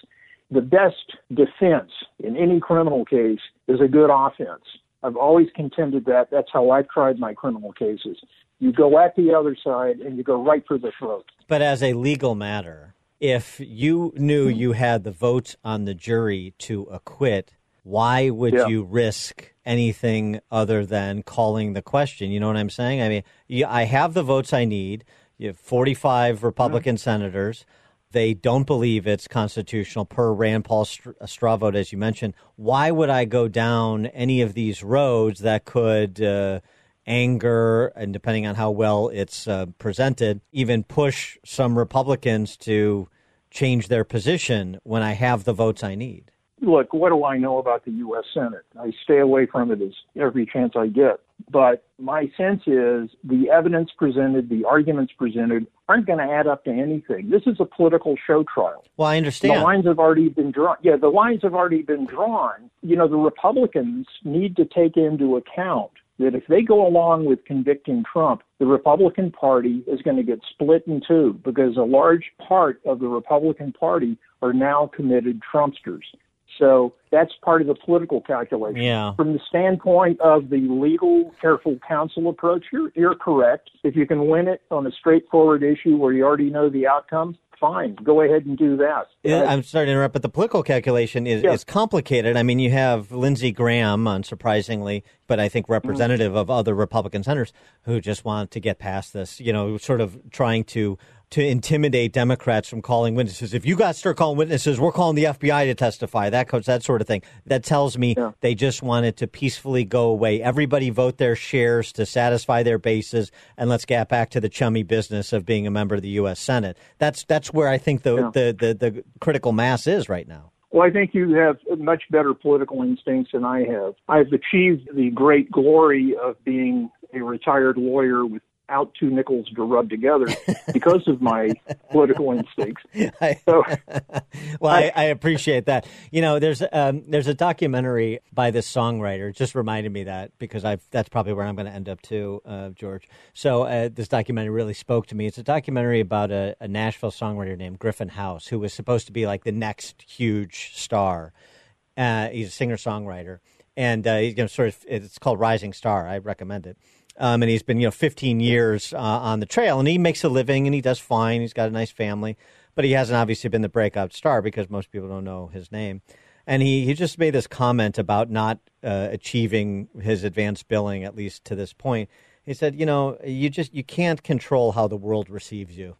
The best defense in any criminal case is a good offense. I've always contended that. That's how I've tried my criminal cases. You go at the other side and you go right for the throat. But as a legal matter, if you knew you had the votes on the jury to acquit, why would yeah. you risk anything other than calling the question? You know what I'm saying? I mean, I have the votes I need. You have 45 Republican mm-hmm. senators. They don't believe it's constitutional per Rand Paul straw vote, as you mentioned. Why would I go down any of these roads that could uh, anger, and depending on how well it's uh, presented, even push some Republicans to change their position when I have the votes I need? Look, what do I know about the U.S. Senate? I stay away from it as every chance I get. But my sense is the evidence presented, the arguments presented aren't going to add up to anything. This is a political show trial. Well, I understand. The lines have already been drawn. Yeah, the lines have already been drawn. You know, the Republicans need to take into account that if they go along with convicting Trump, the Republican Party is going to get split in two because a large part of the Republican Party are now committed Trumpsters. So that's part of the political calculation. Yeah. From the standpoint of the legal, careful counsel approach, you're, you're correct. If you can win it on a straightforward issue where you already know the outcome, fine, go ahead and do that. I'm sorry to interrupt, but the political calculation is, is complicated. I mean, you have Lindsey Graham, unsurprisingly, but I think representative mm-hmm. of other Republican senators who just want to get past this, you know, sort of trying to to intimidate Democrats from calling witnesses. If you guys start calling witnesses, we're calling the FBI to testify. That comes that sort of thing. That tells me yeah. they just wanted to peacefully go away. Everybody vote their shares to satisfy their bases, and let's get back to the chummy business of being a member of the U.S. Senate. That's that's where I think the yeah. the, the, the critical mass is right now. Well, I think you have much better political instincts than I have. I've achieved the great glory of being a retired lawyer with out two nickels to rub together because of my <laughs> political instincts. So, <laughs> well, I, I, appreciate that. You know, there's um, there's a documentary by this songwriter. Just reminded me that because I've that's probably where I'm going to end up too, uh, George. So uh, this documentary really spoke to me. It's a documentary about a, a Nashville songwriter named Griffin House, who was supposed to be like the next huge star. Uh, he's a singer songwriter and uh, he's you know, sort of it's called Rising Star. I recommend it. Um, and he's been you know 15 years uh, on the trail, and he makes a living, and he does fine. He's got a nice family, but he hasn't obviously been the breakout star because most people don't know his name. And he, he just made this comment about not uh, achieving his advanced billing at least to this point. He said, you know, you just you can't control how the world receives you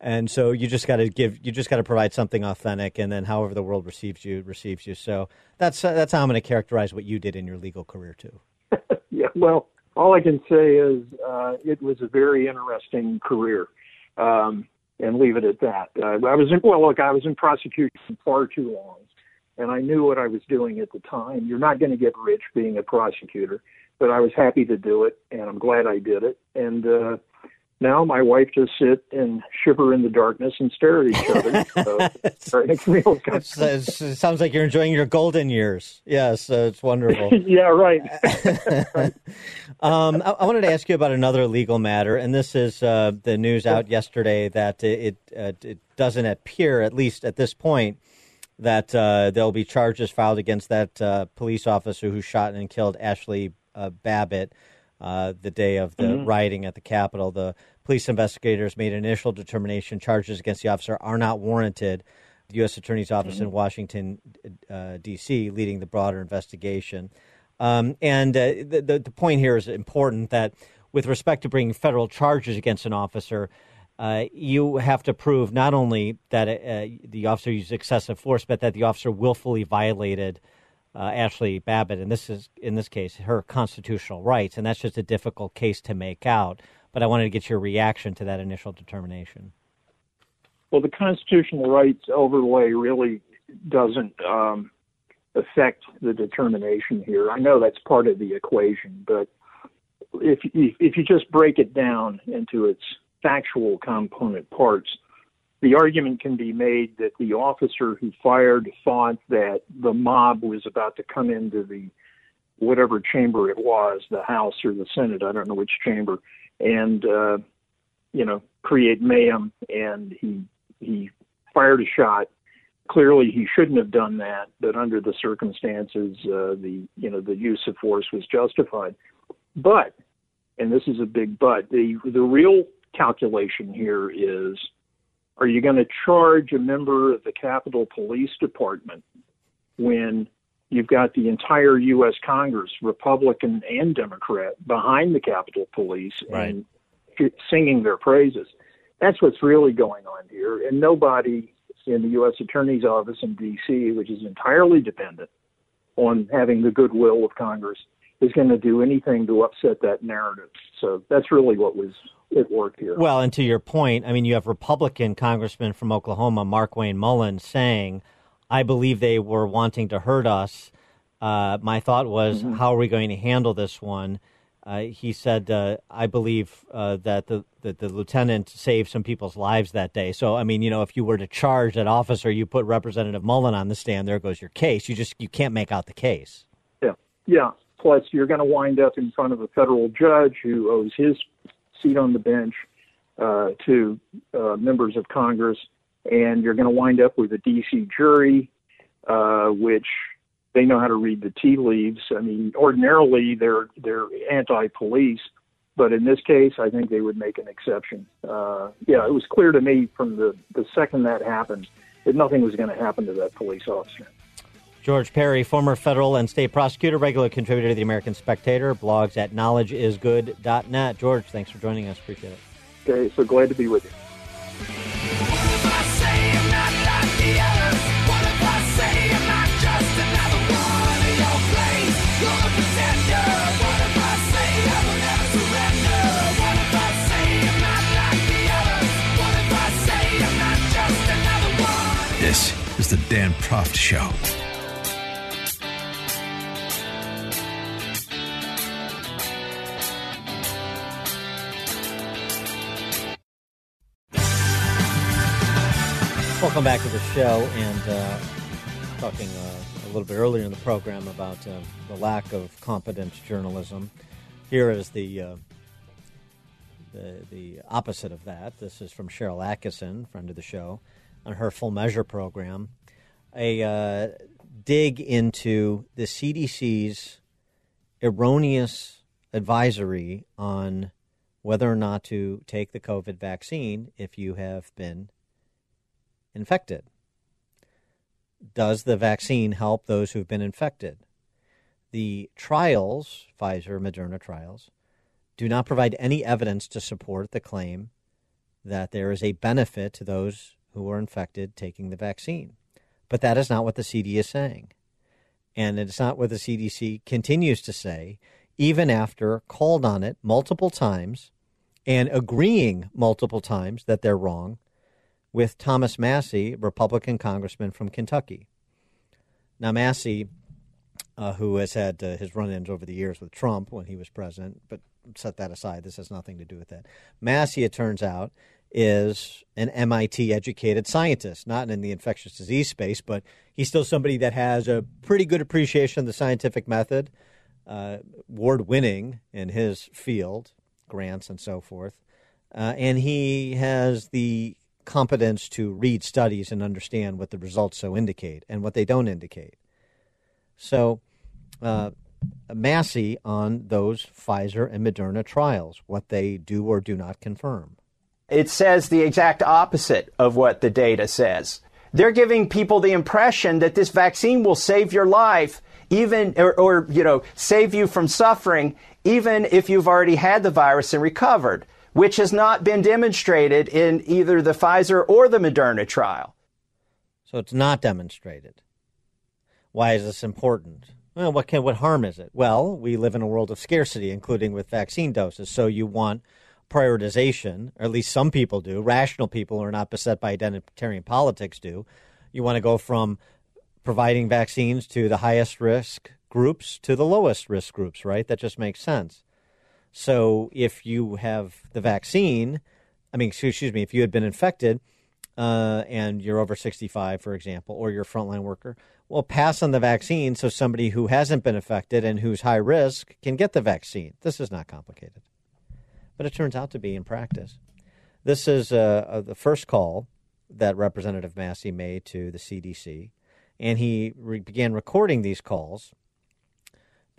and so you just got to give you just got to provide something authentic and then however the world receives you receives you so that's uh, that's how i'm going to characterize what you did in your legal career too <laughs> yeah well all i can say is uh, it was a very interesting career um, and leave it at that. Uh, i was in well look i was in prosecution far too long and i knew what i was doing at the time. You're not going to get rich being a prosecutor but i was happy to do it and i'm glad i did it. And uh, now my wife just sit and shiver in the darkness and stare at each other. <laughs> So it makes me feel kind It's- it's- it sounds like you're enjoying your golden years yes uh, it's wonderful <laughs> yeah, right. <laughs> um, I, I wanted to ask you about another legal matter, and this is uh, the news out yesterday that it uh, it doesn't appear, at least at this point, that uh, there'll be charges filed against that uh, police officer who shot and killed Ashley uh, Babbitt uh, the day of the Mhm. rioting at the Capitol. The police investigators made an initial determination charges against the officer are not warranted. The U.S. Attorney's Office in Washington, uh, D.C., leading the broader investigation. Um, and uh, the, the, the point here is important that with respect to bringing federal charges against an officer, uh, you have to prove not only that uh, the officer used excessive force, but that the officer willfully violated uh, Ashley Babbitt, and this is in this case her constitutional rights, and that's just a difficult case to make out. But I wanted to get your reaction to that initial determination. Well, the constitutional rights overlay really doesn't um, affect the determination here. I know that's part of the equation, but if if, if you just break it down into its factual component parts, the argument can be made that the officer who fired thought that the mob was about to come into the whatever chamber it was, the House or the Senate, I don't know which chamber, and uh, you know create mayhem, and he he fired a shot. Clearly, he shouldn't have done that, but under the circumstances, uh, the you know the use of force was justified. But, and this is a big but, the the real calculation here is: Are you going to charge a member of the Capitol Police Department when you've got the entire U.S. Congress, Republican and Democrat, behind the Capitol Police and singing their praises? That's what's really going on here, and nobody in the U.S. Attorney's Office in D.C., which is entirely dependent on having the goodwill of Congress, is going to do anything to upset that narrative. So that's really what was at work here. Well, and to your point, I mean, you have Republican Congressman from Oklahoma, Markwayne Mullin, saying, I believe they were wanting to hurt us. Uh, my thought was, Mhm. how are we going to handle this one? Uh, he said, uh, I believe uh, that the that the lieutenant saved some people's lives that day. So, I mean, you know, if you were to charge that officer, you put Representative Mullin on the stand. There goes your case. You just you can't make out the case. Yeah, yeah. Plus, you're going to wind up in front of a federal judge who owes his seat on the bench uh, to uh, members of Congress, and you're going to wind up with a D.C. jury, uh, which they know how to read the tea leaves. I mean, ordinarily they're they're anti-police, but in this case, I think they would make an exception. Uh, yeah, it was clear to me from the the second that happened that nothing was going to happen to that police officer. George Parry, former federal and state prosecutor, regular contributor to the American Spectator, blogs at knowledgeisgood.net. George, thanks for joining us. Appreciate it. Okay, so glad to be with you. This is the Dan Proft Show. Welcome back to the show, and uh, talking uh, a little bit earlier in the program about uh, the lack of competent journalism. Here is the, uh, the the opposite of that. This is from Sharyl Attkisson, friend of the show, on her Full Measure program. A uh, dig into the CDC's erroneous advisory on whether or not to take the COVID vaccine if you have been infected. Does the vaccine help those who've been infected? The trials, Pfizer, Moderna trials, do not provide any evidence to support the claim that there is a benefit to those who are infected taking the vaccine. But that is not what the CD is saying. And it's not what the CDC continues to say, even after called on it multiple times and agreeing multiple times that they're wrong with Thomas Massie, Republican congressman from Kentucky. Now, Massie, uh, who has had uh, his run ins over the years with Trump when he was president, but set that aside. This has nothing to do with that. Massie, it turns out, is an MIT educated scientist, not in the infectious disease space, but he's still somebody that has a pretty good appreciation of the scientific method, uh, award winning in his field, grants and so forth. Uh, and he has the competence to read studies and understand what the results so indicate and what they don't indicate. So, uh, Massie on those Pfizer and Moderna trials, what they do or do not confirm. It says the exact opposite of what the data says. They're giving people the impression that this vaccine will save your life, even, or, or you know, save you from suffering, even if you've already had the virus and recovered, which has not been demonstrated in either the Pfizer or the Moderna trial. So it's not demonstrated. Why is this important? Well, what can what harm is it? Well, we live in a world of scarcity, including with vaccine doses. So you want prioritization, or at least some people do. Rational people who are not beset by identitarian politics do. You want to go from providing vaccines to the highest risk groups to the lowest risk groups, right? That just makes sense. So if you have the vaccine, I mean, excuse me, if you had been infected uh, and you're over 65, for example, or you're a frontline worker, well, pass on the vaccine so somebody who hasn't been affected and who's high risk can get the vaccine. This is not complicated but it turns out to be in practice. This is uh, uh, the first call that Representative Massie made to the CDC, and he re- began recording these calls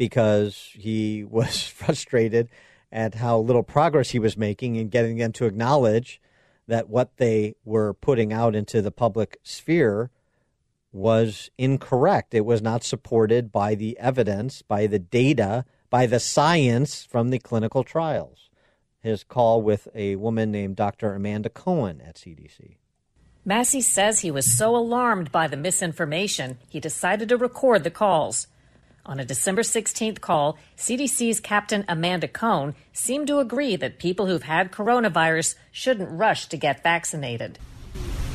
because he <laughs> was frustrated at how little progress he was making in getting them to acknowledge that what they were putting out into the public sphere was incorrect. It was not supported by the evidence, by the data, by the science from the clinical trials his call with a woman named Dr. Amanda Cohen at CDC. Massie says he was so alarmed by the misinformation, he decided to record the calls. On a December 16th call, CDC's Captain Amanda Cohen seemed to agree that people who've had coronavirus shouldn't rush to get vaccinated.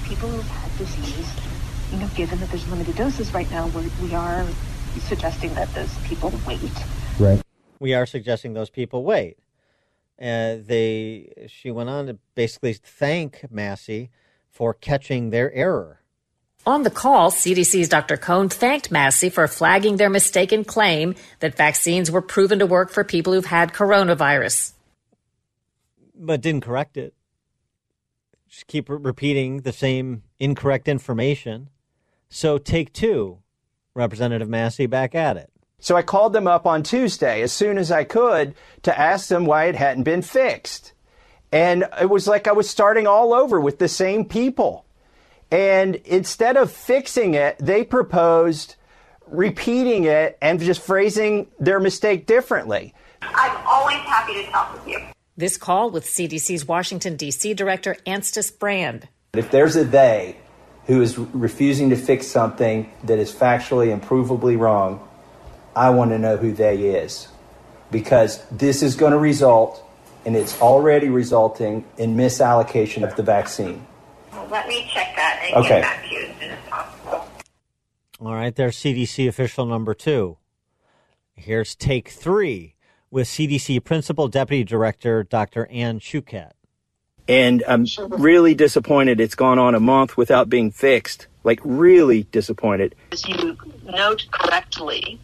People who've had disease, you know, given that there's limited doses right now, we're, we are suggesting that those people wait. Right. We are suggesting those people wait. Uh, they she went on to basically thank Massie for catching their error. On the call, CDC's Dr. Cohen thanked Massie for flagging their mistaken claim that vaccines were proven to work for people who've had coronavirus. But didn't correct it. Just keep repeating the same incorrect information. So take two, Representative Massie, back at it. So I called them up on Tuesday as soon as I could to ask them why it hadn't been fixed. And it was like I was starting all over with the same people. And instead of fixing it, they proposed repeating it and just phrasing their mistake differently. I'm always happy to talk with you. This call with CDC's Washington, D.C. Director Anstice Brand. If there's a they who is refusing to fix something that is factually and provably wrong, I want to know who they is because this is going to result, and it's already resulting, in misallocation of the vaccine. Well, let me check that and okay. get back to you as soon as possible. All right, there's CDC official number two. Here's take three with CDC Principal Deputy Director Dr. Anne Schuchat. And I'm really disappointed it's gone on a month without being fixed. Like, really disappointed. As you note correctly,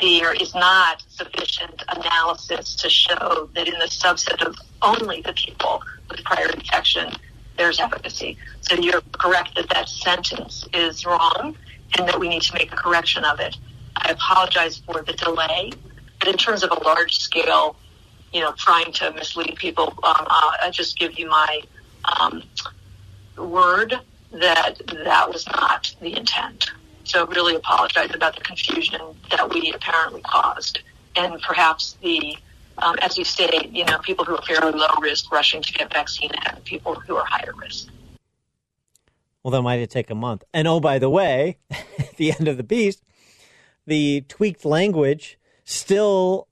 there is not sufficient analysis to show that in the subset of only the people with prior infection, there's efficacy. So you're correct that that sentence is wrong. and that we need to make a correction of it. I apologize for the delay, but in terms of a large scale, you know, trying to mislead people, um, uh, I just give you my um, word that that was not the intent. So really apologize about the confusion that we apparently caused, and perhaps the, um, as you stated, you know, people who are fairly low risk rushing to get vaccine and people who are higher risk. Well, that might take a month? And oh, by the way, <laughs> at the end of the beast, the tweaked language still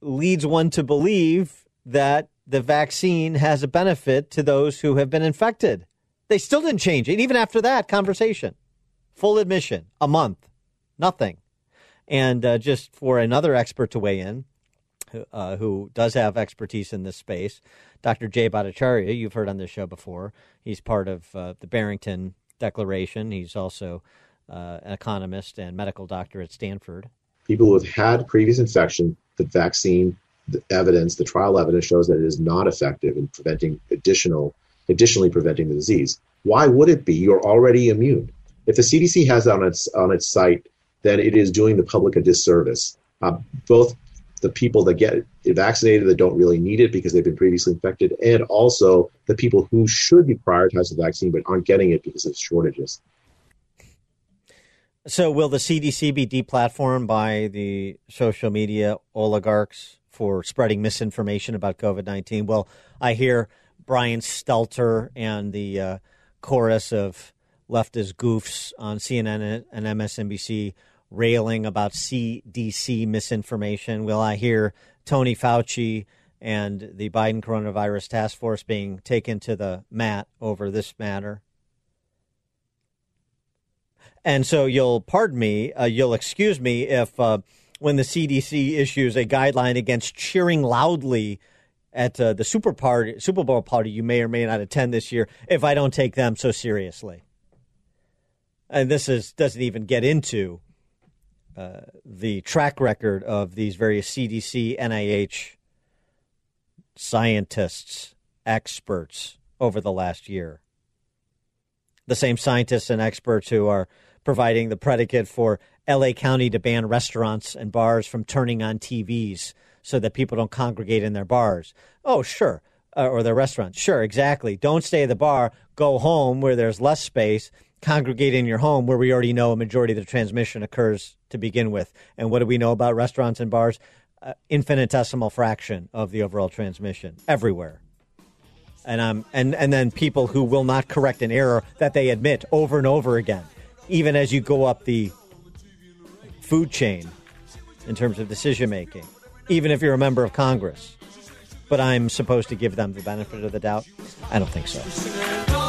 leads one to believe that the vaccine has a benefit to those who have been infected. They still didn't change it, even after that conversation. Full admission, a month, nothing. And uh, just for another expert to weigh in, uh, who does have expertise in this space, Dr. Jay Bhattacharya, you've heard on this show before. He's part of uh, the Barrington Declaration. He's also uh, an economist and medical doctor at Stanford. People who have had previous infection, the vaccine the evidence, the trial evidence shows that it is not effective in preventing additional, additionally preventing the disease. Why would it be? You're already immune. If the CDC has on its on its site, then it is doing the public a disservice. Uh, both the people that get vaccinated that don't really need it because they've been previously infected, and also the people who should be prioritized the vaccine but aren't getting it because of shortages. So, will the CDC be deplatformed by the social media oligarchs for spreading misinformation about COVID 19? Well, I hear Brian Stelter and the uh, chorus of leftist goofs on CNN and MSNBC railing about CDC misinformation. Will I hear Tony Fauci and the Biden coronavirus task force being taken to the mat over this matter? And so you'll pardon me, uh, you'll excuse me if uh, when the CDC issues a guideline against cheering loudly at uh, the Super Party, Super Bowl party you may or may not attend this year, if I don't take them so seriously. And this is doesn't even get into uh, the track record of these various CDC, NIH scientists, experts over the last year. The same scientists and experts who are providing the predicate for LA County to ban restaurants and bars from turning on TVs so that people don't congregate in their bars. Oh, sure. Uh, or their restaurants. Sure, exactly. Don't stay at the bar. Go home where there's less space. Congregate in your home where we already know a majority of the transmission occurs to begin with. And what do we know about restaurants and bars? Uh, infinitesimal fraction of the overall transmission everywhere. And um, and and then people who will not correct an error that they admit over and over again even as you go up the food chain in terms of decision making, even if you're a member of Congress. But I'm supposed to give them the benefit of the doubt? I don't think so.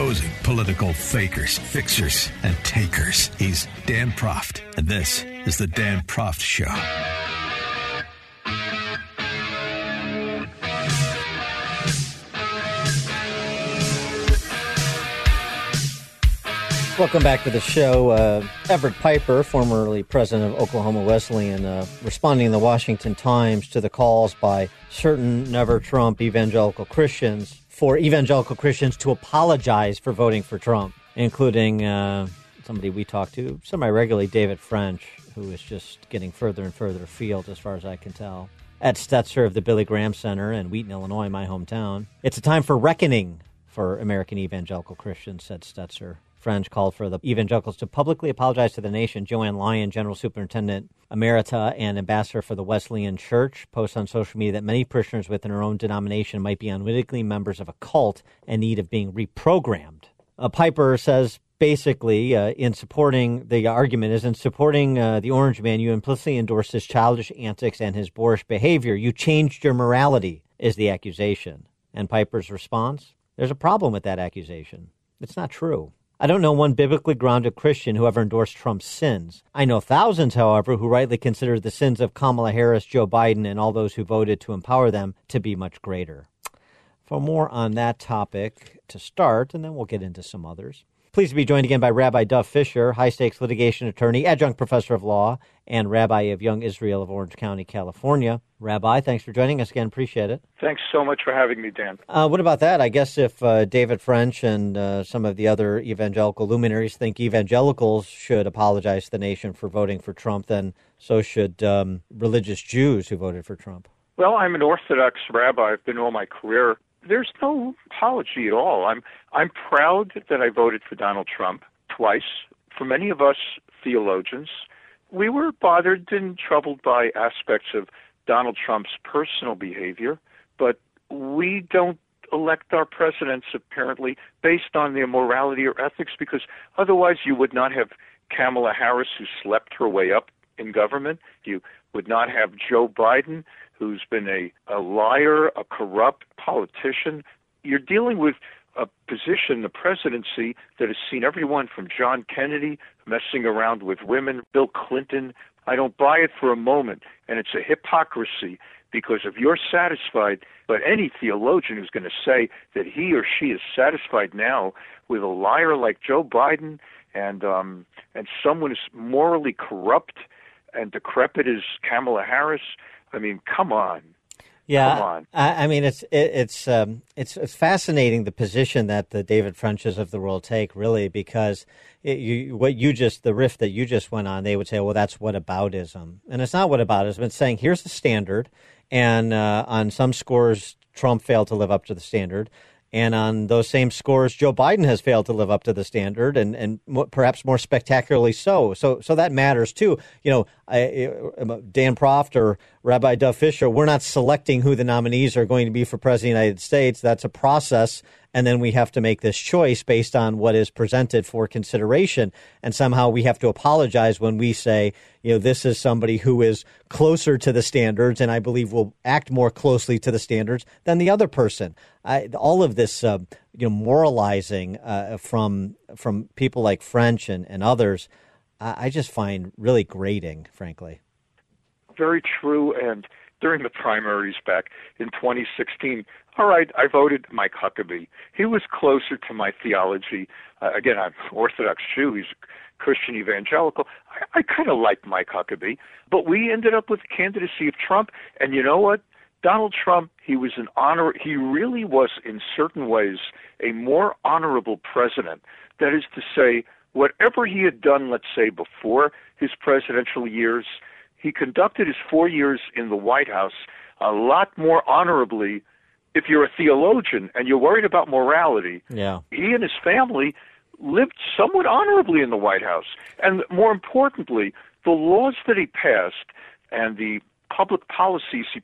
Exposing political fakers, fixers, and takers. He's Dan Proft, and this is The Dan Proft Show. Welcome back to the show. Uh, Everett Piper, formerly president of Oklahoma Wesleyan, uh, responding in the Washington Times to the calls by certain never Trump evangelical Christians for evangelical Christians to apologize for voting for Trump, including uh, somebody we talk to semi regularly, David French, who is just getting further and further afield, as far as I can tell. Ed Stetzer of the Billy Graham Center in Wheaton, Illinois, my hometown. It's a time for reckoning for American evangelical Christians, said Stetzer. French called for the evangelicals to publicly apologize to the nation. Joanne Lyon, General Superintendent Emerita and Ambassador for the Wesleyan Church, posts on social media that many parishioners within her own denomination might be unwittingly members of a cult in need of being reprogrammed. Uh, Piper says basically, uh, in supporting the argument, is in supporting uh, the Orange Man, you implicitly endorsed his childish antics and his boorish behavior. You changed your morality, is the accusation. And Piper's response there's a problem with that accusation. It's not true. I don't know one biblically grounded Christian who ever endorsed Trump's sins. I know thousands, however, who rightly consider the sins of Kamala Harris, Joe Biden, and all those who voted to empower them to be much greater. for more on that topic to start, and then we'll get into some others. Pleased to be joined again by Rabbi Dov Fischer, high stakes litigation attorney, adjunct professor of law, and rabbi of Young Israel of Orange County, California. Rabbi, thanks for joining us again. Appreciate it. Thanks so much for having me, Dan. Uh, what about that? I guess if uh, David French and uh, some of the other evangelical luminaries think evangelicals should apologize to the nation for voting for Trump, then so should um, religious Jews who voted for Trump. Well, I'm an Orthodox rabbi. I've been all my career there's no apology at all. I'm I'm proud that I voted for Donald Trump twice. For many of us theologians, we were bothered and troubled by aspects of Donald Trump's personal behavior, but we don't elect our presidents apparently based on their morality or ethics because otherwise you would not have Kamala Harris who slept her way up in government. You would not have Joe Biden who's been a, a liar, a corrupt politician. You're dealing with a position, the presidency, that has seen everyone from John Kennedy messing around with women, Bill Clinton. I don't buy it for a moment. And it's a hypocrisy because if you're satisfied, but any theologian who's going to say that he or she is satisfied now with a liar like Joe Biden and um, and someone who's morally corrupt and decrepit as Kamala Harris, I mean, come on. Yeah. I, I mean, it's it, it's um, it's it's fascinating the position that the David Frenches of the world take, really, because it, you, what you just the riff that you just went on, they would say, well, that's what aboutism, and it's not what aboutism. It's saying here's the standard, and uh, on some scores, Trump failed to live up to the standard. And on those same scores, Joe Biden has failed to live up to the standard, and and perhaps more spectacularly so. So so that matters too. You know, I, Dan Proft or Rabbi Dov Fischer, we're not selecting who the nominees are going to be for president of the United States. That's a process and then we have to make this choice based on what is presented for consideration. And somehow we have to apologize when we say, you know, this is somebody who is closer to the standards, and I believe will act more closely to the standards than the other person. I, all of this, uh, you know, moralizing uh, from from people like French and, and others, I, I just find really grating, frankly. Very true, and during the primaries back in 2016, all right, I voted Mike Huckabee. He was closer to my theology. Uh, again, I'm Orthodox Jew. He's Christian evangelical. I, I kind of like Mike Huckabee, but we ended up with the candidacy of Trump. And you know what? Donald Trump, he was an honor. He really was, in certain ways, a more honorable president. That is to say, whatever he had done, let's say, before his presidential years, he conducted his four years in the White House a lot more honorably. If you're a theologian and you're worried about morality, yeah. he and his family lived somewhat honorably in the White House. And more importantly, the laws that he passed and the public policies he,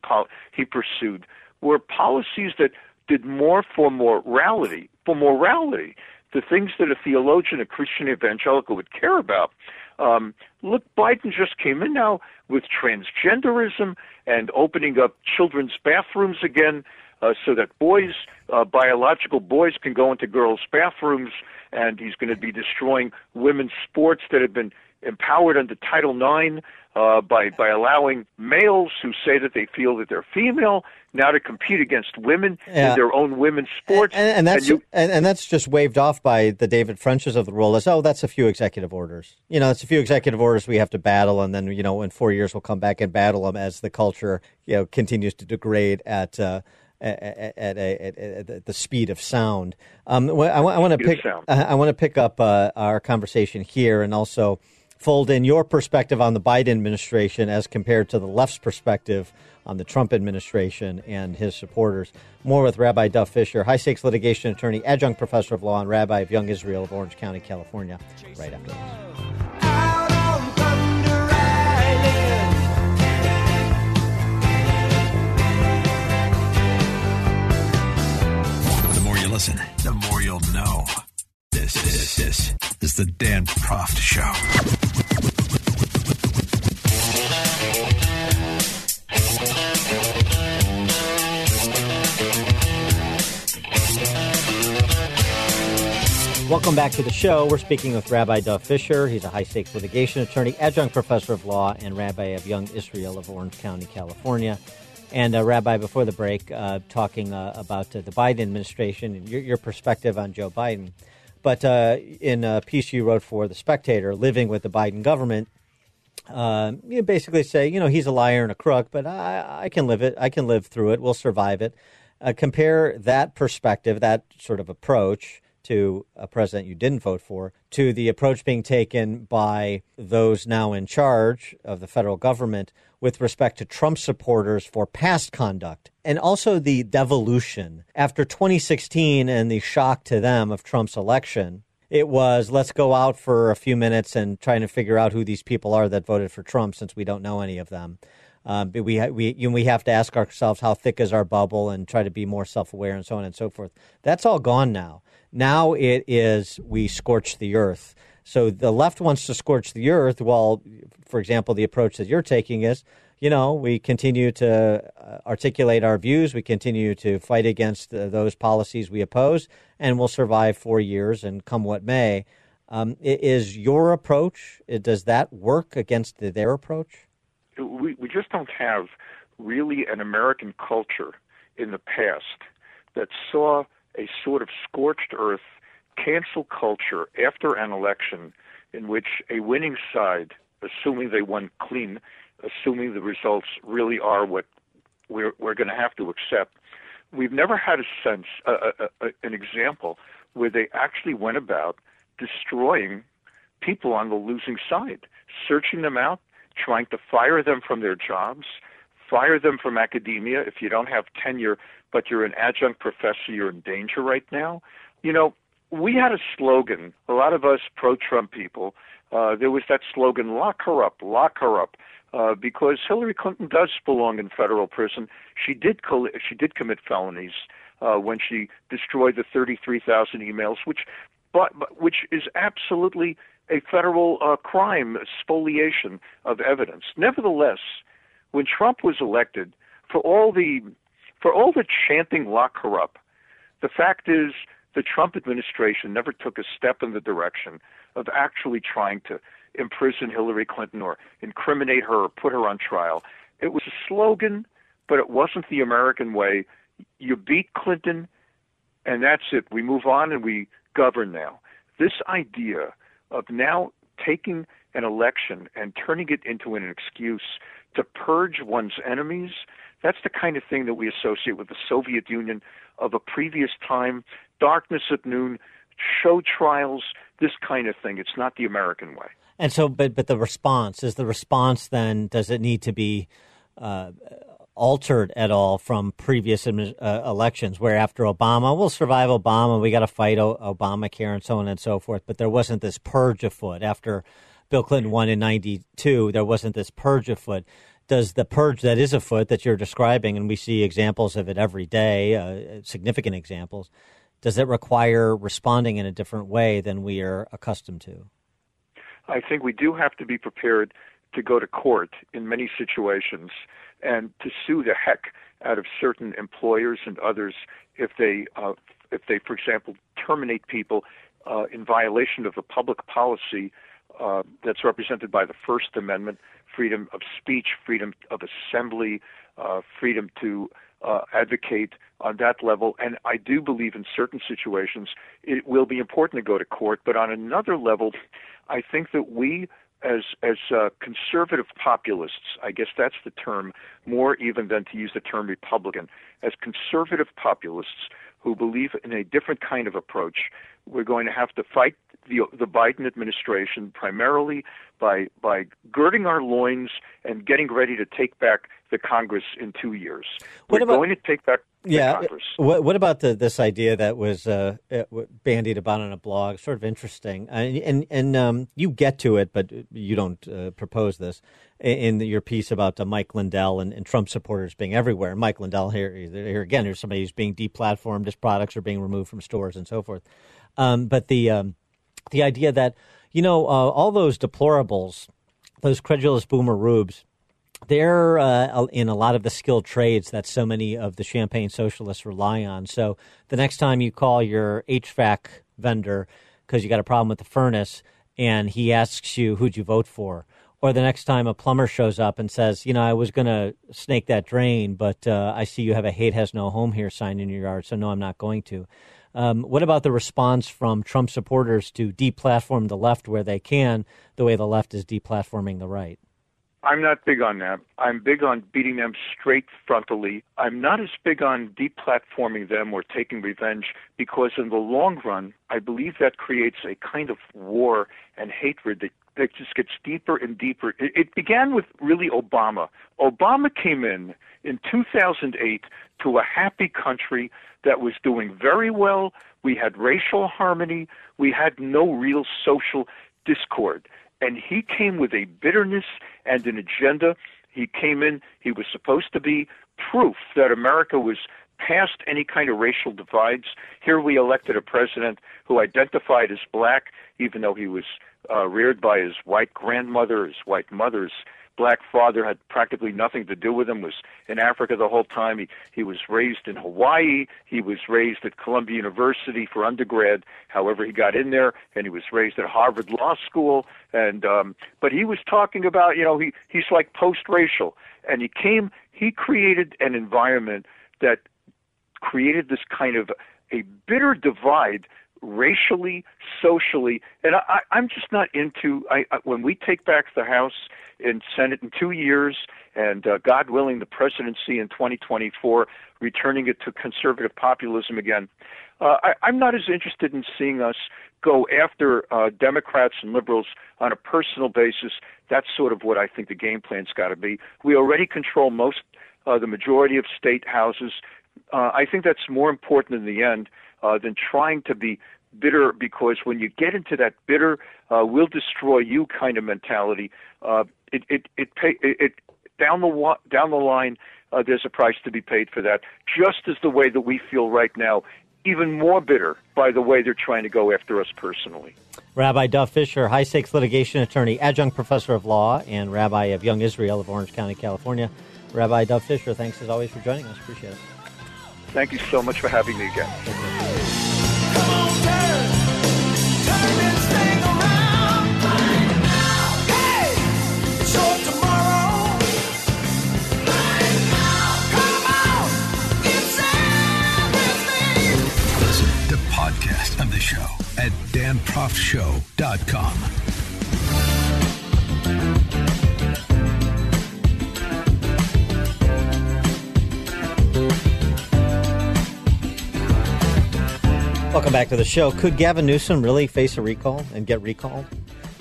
he pursued were policies that did more for morality, for morality, the things that a theologian, a Christian evangelical would care about. Um, look, Biden just came in now with transgenderism and opening up children's bathrooms again uh, so that boys, uh, biological boys, can go into girls' bathrooms. And he's going to be destroying women's sports that have been empowered under Title IX uh, by by allowing males who say that they feel that they're female now to compete against women Yeah. in their own women's sports. And, and that's you- and, and that's just waved off by the David Frenches of the world as oh that's a few executive orders. You know, it's a few executive orders we have to battle, and then you know in four years we'll come back and battle them as the culture you know continues to degrade at. Uh, at, at, at, at, the speed of sound. Um, I, I want to pick. sound. I want to pick up uh, our conversation here, and also fold in your perspective on the Biden administration as compared to the left's perspective on the Trump administration and his supporters. More with Rabbi Dov Fischer, high stakes litigation attorney, adjunct professor of law, and rabbi of Young Israel of Orange County, California, right after this. Listen, the more you'll know. This, this, this is the Dan Proft Show. Welcome back to the show. We're speaking with Rabbi Dov Fischer. He's a high stakes litigation attorney, adjunct professor of law, and rabbi of Young Israel of Orange County, California. And uh, Rabbi, before the break, uh, talking uh, about the Biden administration and your, your, perspective on Joe Biden. But uh, in a piece you wrote for The Spectator, living with the Biden government, uh, you basically say, you know, he's a liar and a crook, but I, I can live it. I can live through it. We'll survive it. Uh, compare that perspective, that sort of approach to a president you didn't vote for, to the approach being taken by those now in charge of the federal government with respect to Trump supporters for past conduct, and also the devolution. After 2016 and the shock to them of Trump's election, it was let's go out for a few minutes and trying to figure out who these people are that voted for Trump since we don't know any of them. Um, we we you know, we have to ask ourselves how thick is our bubble and try to be more self aware and so on and so forth. That's all gone now. Now it is we scorch the earth. So the left wants to scorch the earth, while, for example, the approach that you're taking is, you know, we continue to uh, articulate our views, we continue to fight against uh, those policies we oppose, and we'll survive four years and come what may. Um, is your approach, does that work against their approach? We, we just don't have really an American culture in the past that saw a sort of scorched earth cancel culture after an election in which a winning side, assuming they won clean, assuming the results really are what we're, we're going to have to accept, we've never had a sense, uh, an example where they actually went about destroying people on the losing side, searching them out, trying to fire them from their jobs, fire them from academia. If you don't have tenure, but you're an adjunct professor, you're in danger right now. You know, we had a slogan, a lot of us pro Trump people, uh, there was that slogan, lock her up, lock her up. Uh, because Hillary Clinton does belong in federal prison. She did she did commit felonies uh, when she destroyed the 33,000 emails, which but, but which is absolutely a federal uh, crime, spoliation of evidence. Nevertheless, when Trump was elected, for all the for all the chanting lock her up, the fact is the Trump administration never took a step in the direction of actually trying to imprison Hillary Clinton or incriminate her or put her on trial. It was a slogan, but it wasn't the American way. You beat Clinton, and that's it. We move on and we govern now. This idea of now taking an election and turning it into an excuse to purge one's enemies, that's the kind of thing that we associate with the Soviet Union of a previous time, darkness at noon, show trials, this kind of thing. It's not the American way. And so, but but the response is the response. Then does it need to be uh, altered at all from previous uh, elections, where after Obama, we'll survive Obama, we got to fight o- Obamacare and so on and so forth. But there wasn't this purge afoot after Bill Clinton won in '92. There wasn't this purge afoot does the purge that is afoot that you're describing, and we see examples of it every day, uh, significant examples, does it require responding in a different way than we are accustomed to? I think we do have to be prepared to go to court in many situations and to sue the heck out of certain employers and others if they, uh, if they, for example, terminate people uh, in violation of the public policy uh, that's represented by the First Amendment freedom of speech, freedom of assembly, uh, freedom to uh, advocate on that level. And I do believe in certain situations it will be important to go to court. But on another level, I think that we, as as uh, conservative populists, I guess that's the term, more even than to use the term Republican, as conservative populists who believe in a different kind of approach, we're going to have to fight the the Biden administration primarily by by girding our loins and getting ready to take back the Congress in two years. We're about, going to take back yeah, Congress. What, what about the, this idea that was uh, uh bandied about on a blog? Sort of interesting, and and, and um, you get to it, but you don't uh, propose this in your piece about uh, Mike Lindell and, and, Trump supporters being everywhere. Mike Lindell here, here again, here's somebody who's being deplatformed, his products are being removed from stores and so forth. Um, but the um, the idea that you know uh, all those deplorables, those credulous boomer rubes, they're uh, in a lot of the skilled trades that so many of the champagne socialists rely on. So the next time you call your HVAC vendor because you got a problem with the furnace and he asks you who'd you vote for, or the next time a plumber shows up and says, you know, I was going to snake that drain, but uh, I see you have a hate has no home here sign in your yard, so no, I'm not going to. Um, what about the response from Trump supporters to deplatform the left where they can, the way the left is deplatforming the right? I'm not big on that. I'm big on beating them straight frontally. I'm not as big on deplatforming them or taking revenge because, in the long run, I believe that creates a kind of war and hatred that, that just gets deeper and deeper. It, it began with really Obama. Obama came in in 2008 to a happy country that was doing very well. We had racial harmony. We had no real social discord and he came with a bitterness and an agenda. He came in, he was supposed to be proof that America was past any kind of racial divides. Here we elected a president who identified as black, even though he was uh, reared by his white grandmother, his white mother's black father had practically nothing to do with him was in africa the whole time. He he was raised in hawaii. He was raised at columbia university for undergrad however he got in there and he was raised at harvard law school. And um but he was talking about you know he he's like post racial and he came he created an environment that created this kind of a bitter divide racially, socially, and I, I'm just not into. I, I, when we take back the House and Senate in two years, and uh, God willing, the presidency in 2024, returning it to conservative populism again. Uh, I, I'm not as interested in seeing us go after uh, Democrats and liberals on a personal basis. That's sort of what I think the game plan's got to be. We already control most, uh, the majority of state houses. Uh, I think that's more important in the end uh, than trying to be bitter because when you get into that bitter uh, will destroy you kind of mentality, uh, it it it, pay, it, it down the down the line uh, there's a price to be paid for that. Just as the way that we feel right now, even more bitter by the way they're trying to go after us personally. Rabbi Dov Fischer, high stakes litigation attorney, adjunct professor of law, and rabbi of Young Israel of Orange County, California. Rabbi Dov Fischer, thanks as always for joining us. Appreciate it. Thank you so much for having me again. Listen to podcast of the show at danproftshow.com. Welcome back to the show. Could Gavin Newsom really face a recall and get recalled?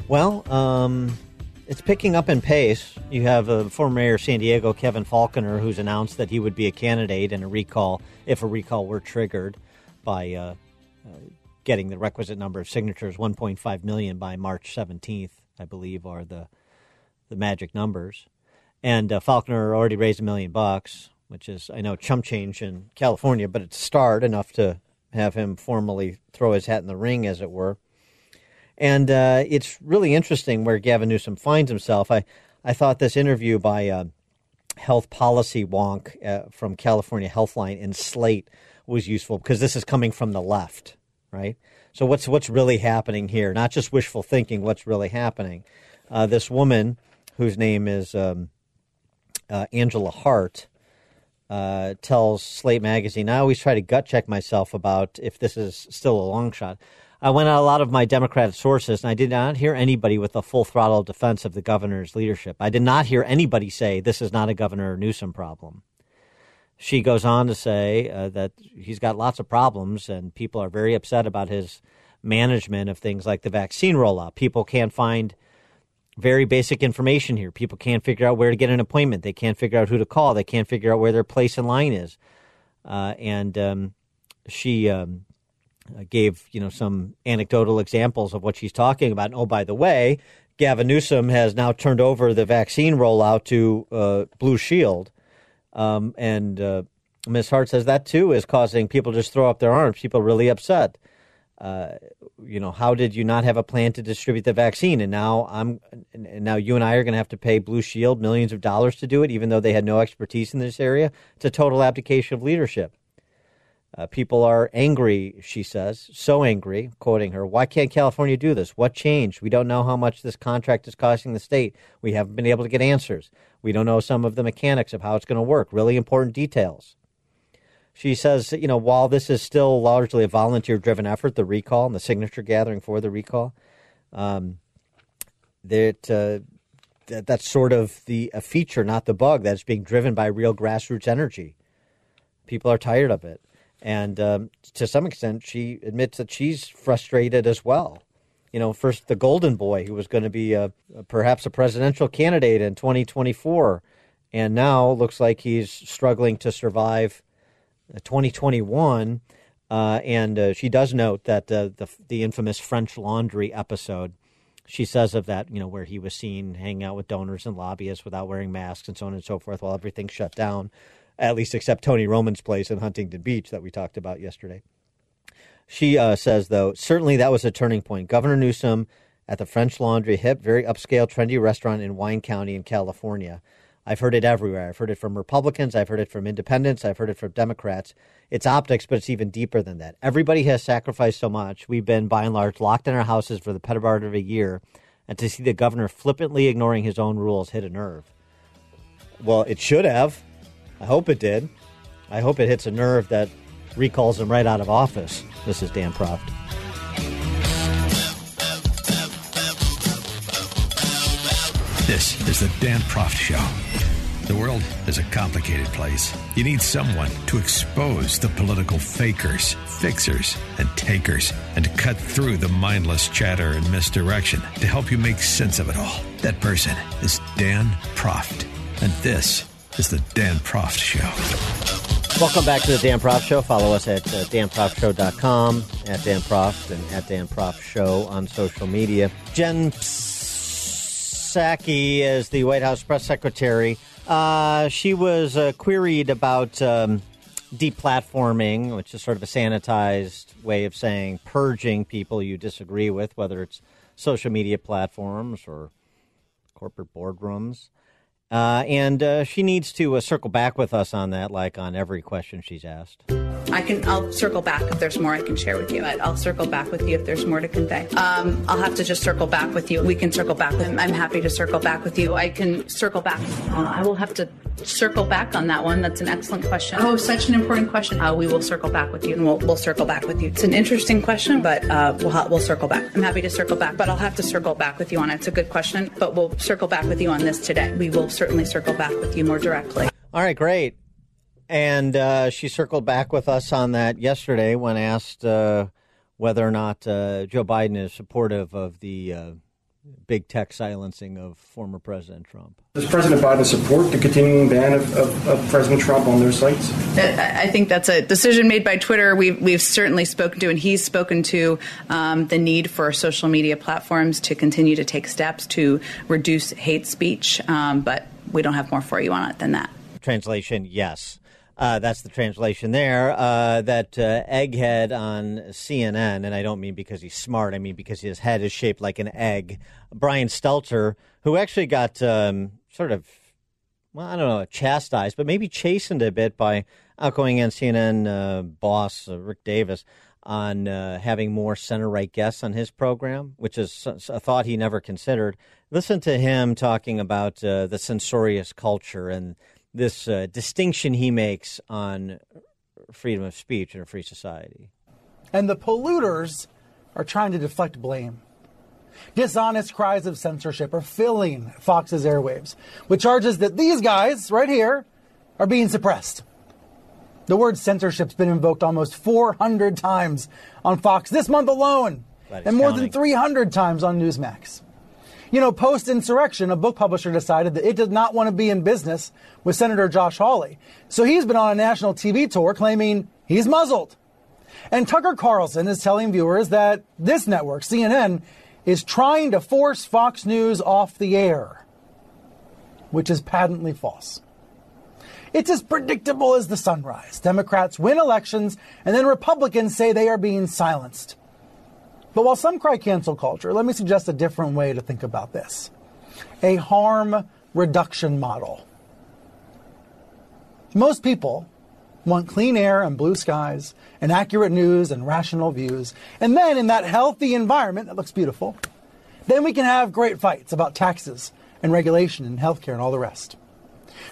Well, um, it's picking up in pace. You have uh, former mayor of San Diego, Kevin Faulconer, who's announced that he would be a candidate in a recall if a recall were triggered by uh, uh, getting the requisite number of signatures, 1.5 million by March 17th, I believe, are the the magic numbers. And uh, Faulconer already raised a million bucks, which is I know chump change in California, but it's a start enough to have him formally throw his hat in the ring, as it were. And uh, it's really interesting where Gavin Newsom finds himself. I, I thought this interview by uh, health policy wonk uh, from California Healthline in Slate was useful because this is coming from the left, right? So what's what's really happening here? Not just wishful thinking. What's really happening? Uh, this woman, whose name is um, uh, Angela Hart, uh, tells Slate Magazine, I always try to gut check myself about if this is still a long shot. I went on a lot of my Democratic sources, and I did not hear anybody with a full throttle defense of the governor's leadership. I did not hear anybody say this is not a Governor Newsom problem. She goes on to say uh, that he's got lots of problems, and people are very upset about his management of things like the vaccine rollout. People can't find very basic information here. People can't figure out where to get an appointment. They can't figure out who to call. They can't figure out where their place in line is. Uh, and um, she um, gave you know some anecdotal examples of what she's talking about. And, oh, by the way, Gavin Newsom has now turned over the vaccine rollout to uh, Blue Shield, um, and uh, Ms. Hart says that too is causing people to just throw up their arms. People really upset you know, how did you not have a plan to distribute the vaccine? And now I'm, and now you and I are going to have to pay Blue Shield millions of dollars to do it, even though they had no expertise in this area. It's a total abdication of leadership. Uh, people are angry, she says, so angry, quoting her, why can't California do this? What changed? We don't know how much this contract is costing the state. We haven't been able to get answers. We don't know some of the mechanics of how it's going to work, really important details. She says, you know, while this is still largely a volunteer driven effort, the recall and the signature gathering for the recall, um, that, uh, that that's sort of the a feature, not the bug, that's being driven by real grassroots energy. People are tired of it. And um, to some extent, she admits that she's frustrated as well. You know, first the Golden Boy, who was going to be a, perhaps a presidential candidate in 2024, and now looks like he's struggling to survive 2021. Uh, and uh, she does note that uh, the the infamous French Laundry episode. She says of that, you know, where he was seen hanging out with donors and lobbyists without wearing masks and so on and so forth, while everything shut down at least except Tony Roman's place in Huntington Beach that we talked about yesterday. She uh, says, though, certainly that was a turning point. Governor Newsom at the French Laundry, hip, very upscale, trendy restaurant in Wine County in California. I've heard it everywhere. I've heard it from Republicans. I've heard it from independents. I've heard it from Democrats. It's optics, but it's even deeper than that. Everybody has sacrificed so much. We've been, by and large, locked in our houses for the better part of a year. And to see the governor flippantly ignoring his own rules hit a nerve. Well, it should have. I hope it did. I hope it hits a nerve that recalls him right out of office. This is Dan Proft. This is the Dan Proft Show. The world is a complicated place. You need someone to expose the political fakers, fixers, and takers, and to cut through the mindless chatter and misdirection to help you make sense of it all. That person is Dan Proft. And this is the Dan Proft Show. Welcome back to the Dan Proft Show. Follow us at uh, danproftshow.com, at Dan Proft, and at Dan Proft Show on social media. Jen Psaki is the White House press secretary. Uh, she was uh, queried about um, deplatforming, which is sort of a sanitized way of saying purging people you disagree with, whether it's social media platforms or corporate boardrooms. Uh, and uh, she needs to uh, circle back with us on that, like on every question she's asked. I can. I'll circle back if there's more I can share with you. I'll circle back with you if there's more to convey. Um, I'll have to just circle back with you. We can circle back. I'm, I'm happy to circle back with you. I can circle back. Uh, I will have to circle back on that one. That's an excellent question. Oh, such an important question. Uh, we will circle back with you, and we'll, we'll circle back with you. It's an interesting question, but uh, we'll we'll circle back. I'm happy to circle back, but I'll have to circle back with you on it. It's a good question, but we'll circle back with you on this today. We will certainly circle back with you more directly. All right, great. And uh, she circled back with us on that yesterday when asked uh, whether or not uh, Joe Biden is supportive of the uh, big tech silencing of former President Trump. Does President Biden support the continuing ban of, of, of, President Trump on their sites? I think that's a decision made by Twitter. We've, we've certainly spoken to, and he's spoken to, um, the need for social media platforms to continue to take steps to reduce hate speech. Um, but we don't have more for you on it than that. Translation, yes. Uh, that's the translation there. Uh, that uh, egghead on CNN, and I don't mean because he's smart. I mean because his head is shaped like an egg. Brian Stelter, who actually got um, sort of, well, I don't know, chastised, but maybe chastened a bit by outgoing CNN uh, boss uh, Rick Davis on uh, having more center right guests on his program, which is a thought he never considered. Listen to him talking about the censorious culture and this uh, distinction he makes on freedom of speech in a free society. And the polluters are trying to deflect blame. Dishonest cries of censorship are filling Fox's airwaves with charges that these guys right here are being suppressed. The word censorship's been invoked almost 400 times on Fox this month alone, and more counting. than 300 times on Newsmax. You know, post insurrection, a book publisher decided that it did not want to be in business with Senator Josh Hawley. So he's been on a national TV tour claiming he's muzzled. And Tucker Carlson is telling viewers that this network, CNN, is trying to force Fox News off the air, which is patently false. It's as predictable as the sunrise. Democrats win elections, and then Republicans say they are being silenced. But while some cry cancel culture, let me suggest a different way to think about this a harm reduction model. Most people want clean air and blue skies, and accurate news and rational views. And then in that healthy environment that looks beautiful, then we can have great fights about taxes and regulation and healthcare and all the rest.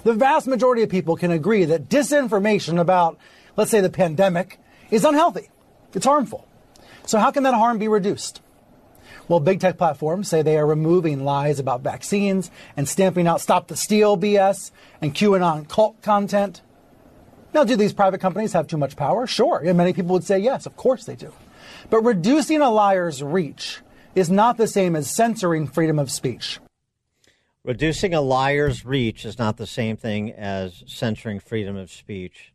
The vast majority of people can agree that disinformation about, let's say, the pandemic is unhealthy. It's harmful. So how can that harm be reduced? Well, big tech platforms say they are removing lies about vaccines and stamping out Stop the Steal BS and QAnon cult content. Now, do these private companies have too much power? Sure. And many people would say yes, of course they do. But reducing a liar's reach is not the same as censoring freedom of speech. Reducing a liar's reach is not the same thing as censoring freedom of speech.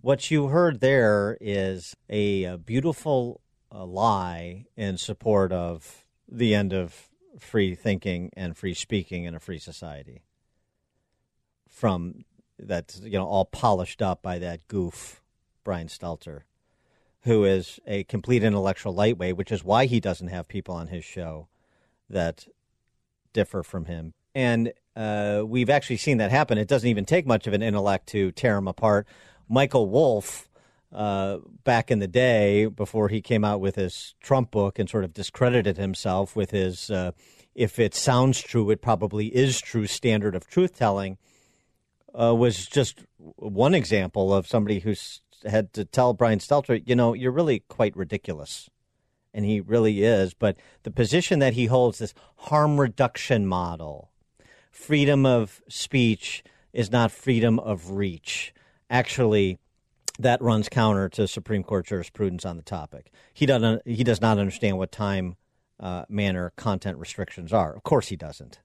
What you heard there is a, beautiful uh, lie in support of the end of free thinking and free speaking in a free society. From that's you know all polished up by that goof Brian Stelter, who is a complete intellectual lightweight, which is why he doesn't have people on his show that differ from him. And uh, we've actually seen that happen. It doesn't even take much of an intellect to tear him apart. Michael Wolff, uh, back in the day, before he came out with his Trump book and sort of discredited himself with his uh, "if it sounds true, it probably is true" standard of truth telling uh, was just one example of somebody who had to tell Brian Stelter, you know, you're really quite ridiculous. And he really is. But the position that he holds, this harm reduction model, freedom of speech is not freedom of reach. Actually, that runs counter to Supreme Court jurisprudence on the topic. He doesn't. He does not understand what time, uh, manner, content restrictions are. Of course, he doesn't.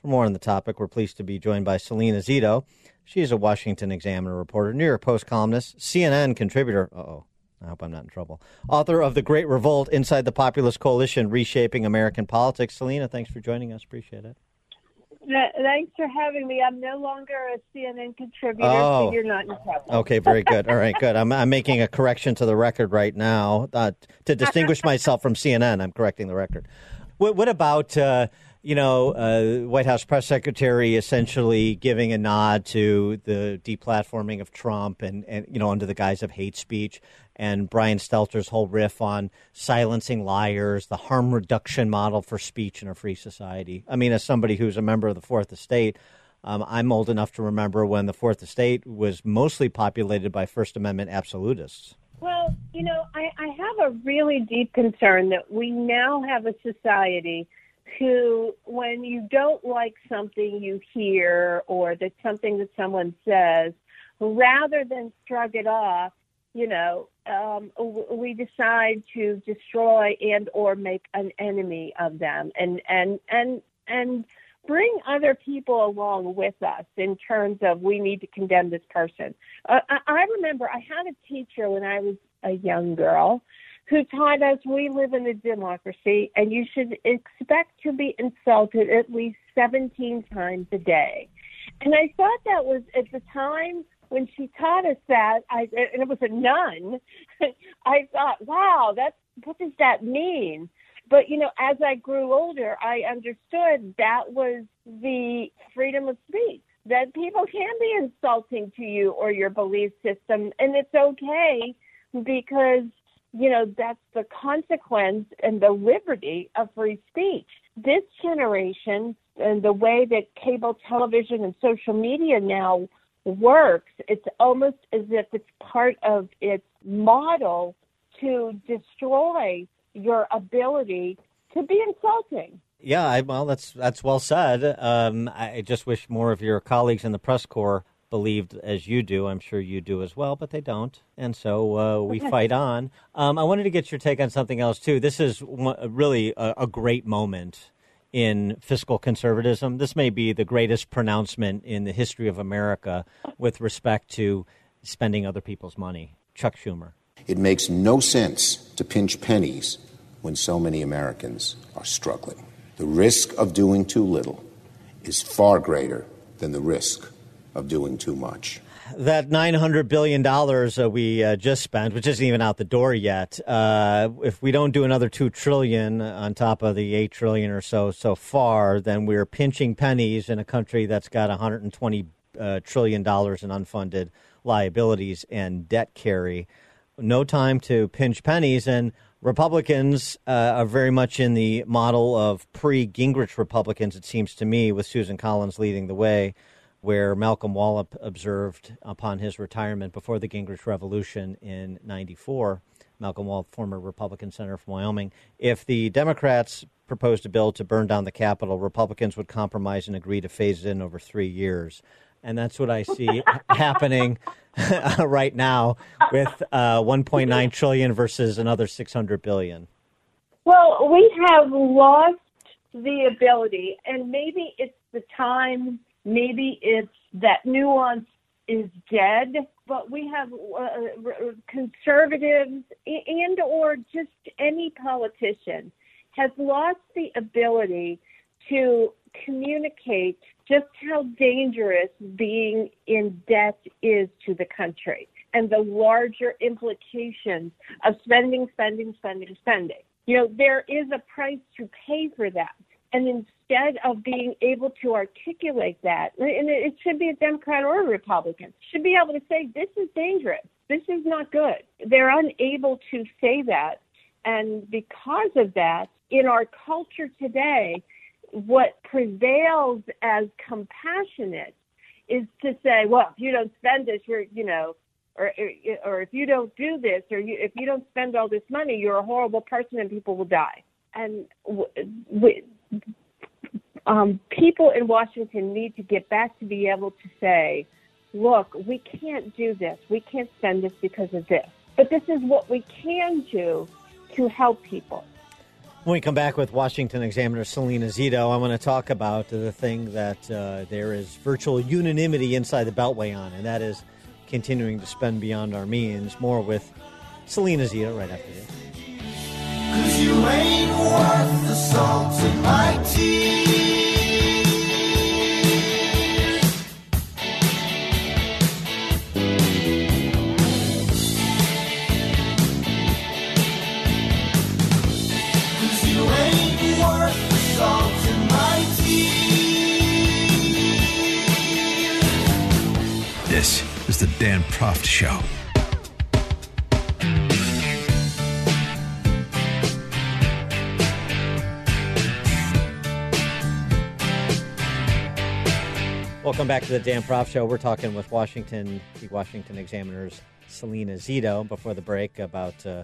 For more on the topic, we're pleased to be joined by Salena Zito. She is a Washington Examiner reporter, New York Post columnist, CNN contributor. oh. I hope I'm not in trouble. Author of The Great Revolt Inside the Populist Coalition Reshaping American Politics. Salena, thanks for joining us. Appreciate it. Thanks for having me. I'm no longer a CNN contributor, Oh. so you're not in trouble. Okay, very good. All right, good. I'm, I'm making a correction to the record right now. Uh, to distinguish myself from CNN, I'm correcting the record. What, what about, uh, you know, uh, White House press secretary essentially giving a nod to the deplatforming of Trump and, and, you know, under the guise of hate speech, and Brian Stelter's whole riff on silencing liars, the harm reduction model for speech in a free society? I mean, as somebody who's a member of the Fourth Estate, um, I'm old enough to remember when the Fourth Estate was mostly populated by First Amendment absolutists. Well, you know, I, I have a really deep concern that we now have a society who, when you don't like something you hear or that something that someone says, rather than shrug it off, you know, um, we decide to destroy and or make an enemy of them, and and and and bring other people along with us in terms of we need to condemn this person. Uh, I, I remember I had a teacher when I was a young girl who taught us we live in a democracy and you should expect to be insulted at least 17 times a day. And I thought that was at the time when she taught us that, I, and it was a nun, <laughs> I thought, wow, that's, what does that mean? But, you know, as I grew older, I understood that was the freedom of speech, that people can be insulting to you or your belief system, and it's okay because, you know, that's the consequence and the liberty of free speech. This generation and the way that cable television and social media now works, it's almost as if it's part of its model to destroy your ability to be insulting. Yeah, I, well, that's that's well said. Um, I just wish more of your colleagues in the press corps believed as you do. I'm sure you do as well, but they don't, and so uh, we fight on. Um, I wanted to get your take on something else too. This is one, really a, a great moment in fiscal conservatism. This may be the greatest pronouncement in the history of America with respect to spending other people's money. Chuck Schumer. It makes no sense to pinch pennies when so many Americans are struggling. The risk of doing too little is far greater than the risk of doing too much. That nine hundred billion dollars uh, we uh, just spent, which isn't even out the door yet, uh, if we don't do another $2 trillion on top of the 8 trillion or so so far, then we're pinching pennies in a country that's got one hundred and twenty uh, trillion in unfunded liabilities and debt carry. No time to pinch pennies. And Republicans uh, are very much in the model of pre Gingrich Republicans, it seems to me, with Susan Collins leading the way, where Malcolm Wallop observed upon his retirement before the Gingrich Revolution in 94. Malcolm Wallop, former Republican senator from Wyoming. If the Democrats proposed a bill to burn down the Capitol, Republicans would compromise and agree to phase it in over three years and that's what I see <laughs> happening <laughs> right now with uh, 1.9 trillion versus another 600 billion. Well, we have lost the ability, and maybe it's the time, maybe it's that nuance is dead, but we have uh, conservatives and or just any politician has lost the ability to communicate just how dangerous being in debt is to the country and the larger implications of spending, spending, spending, spending. You know, there is a price to pay for that. And instead of being able to articulate that, and it should be a Democrat or a Republican, should be able to say, this is dangerous. This is not good. They're unable to say that. And because of that, in our culture today, what prevails as compassionate is to say, well, if you don't spend this, you're, you know, or or if you don't do this, or you, if you don't spend all this money, you're a horrible person and people will die. And we, um, people in Washington need to get back to be able to say, look, we can't do this. We can't spend this because of this. But this is what we can do to help people. When we come back with Washington Examiner Salena Zito, I want to talk about the thing that uh, there is virtual unanimity inside the Beltway on, and that is continuing to spend beyond our means. More with Salena Zito right after this. This is the Dan Proft Show. Welcome back to the Dan Proft Show. We're talking with Washington, the Washington Examiner's Salena Zito before the break about uh,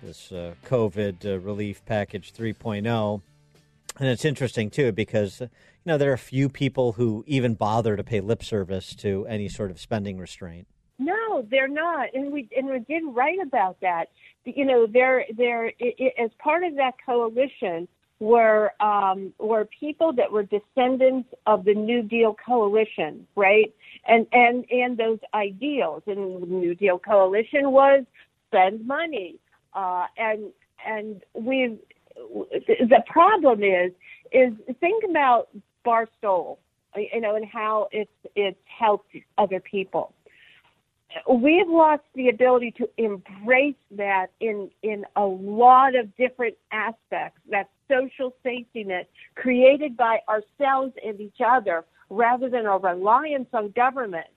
this uh, COVID uh, relief package 3.0. And it's interesting, too, because you know, there are few people who even bother to pay lip service to any sort of spending restraint. No, they're not, and we and we did write about that. You know, there there as part of that coalition were um, were people that were descendants of the New Deal coalition, right? And and and those ideals. And the New Deal coalition was spend money, uh, and and we the problem is is think about Barstool, you know, and how it's it's helped other people. We've lost the ability to embrace that in in a lot of different aspects. That social safety net created by ourselves and each other, rather than a reliance on government.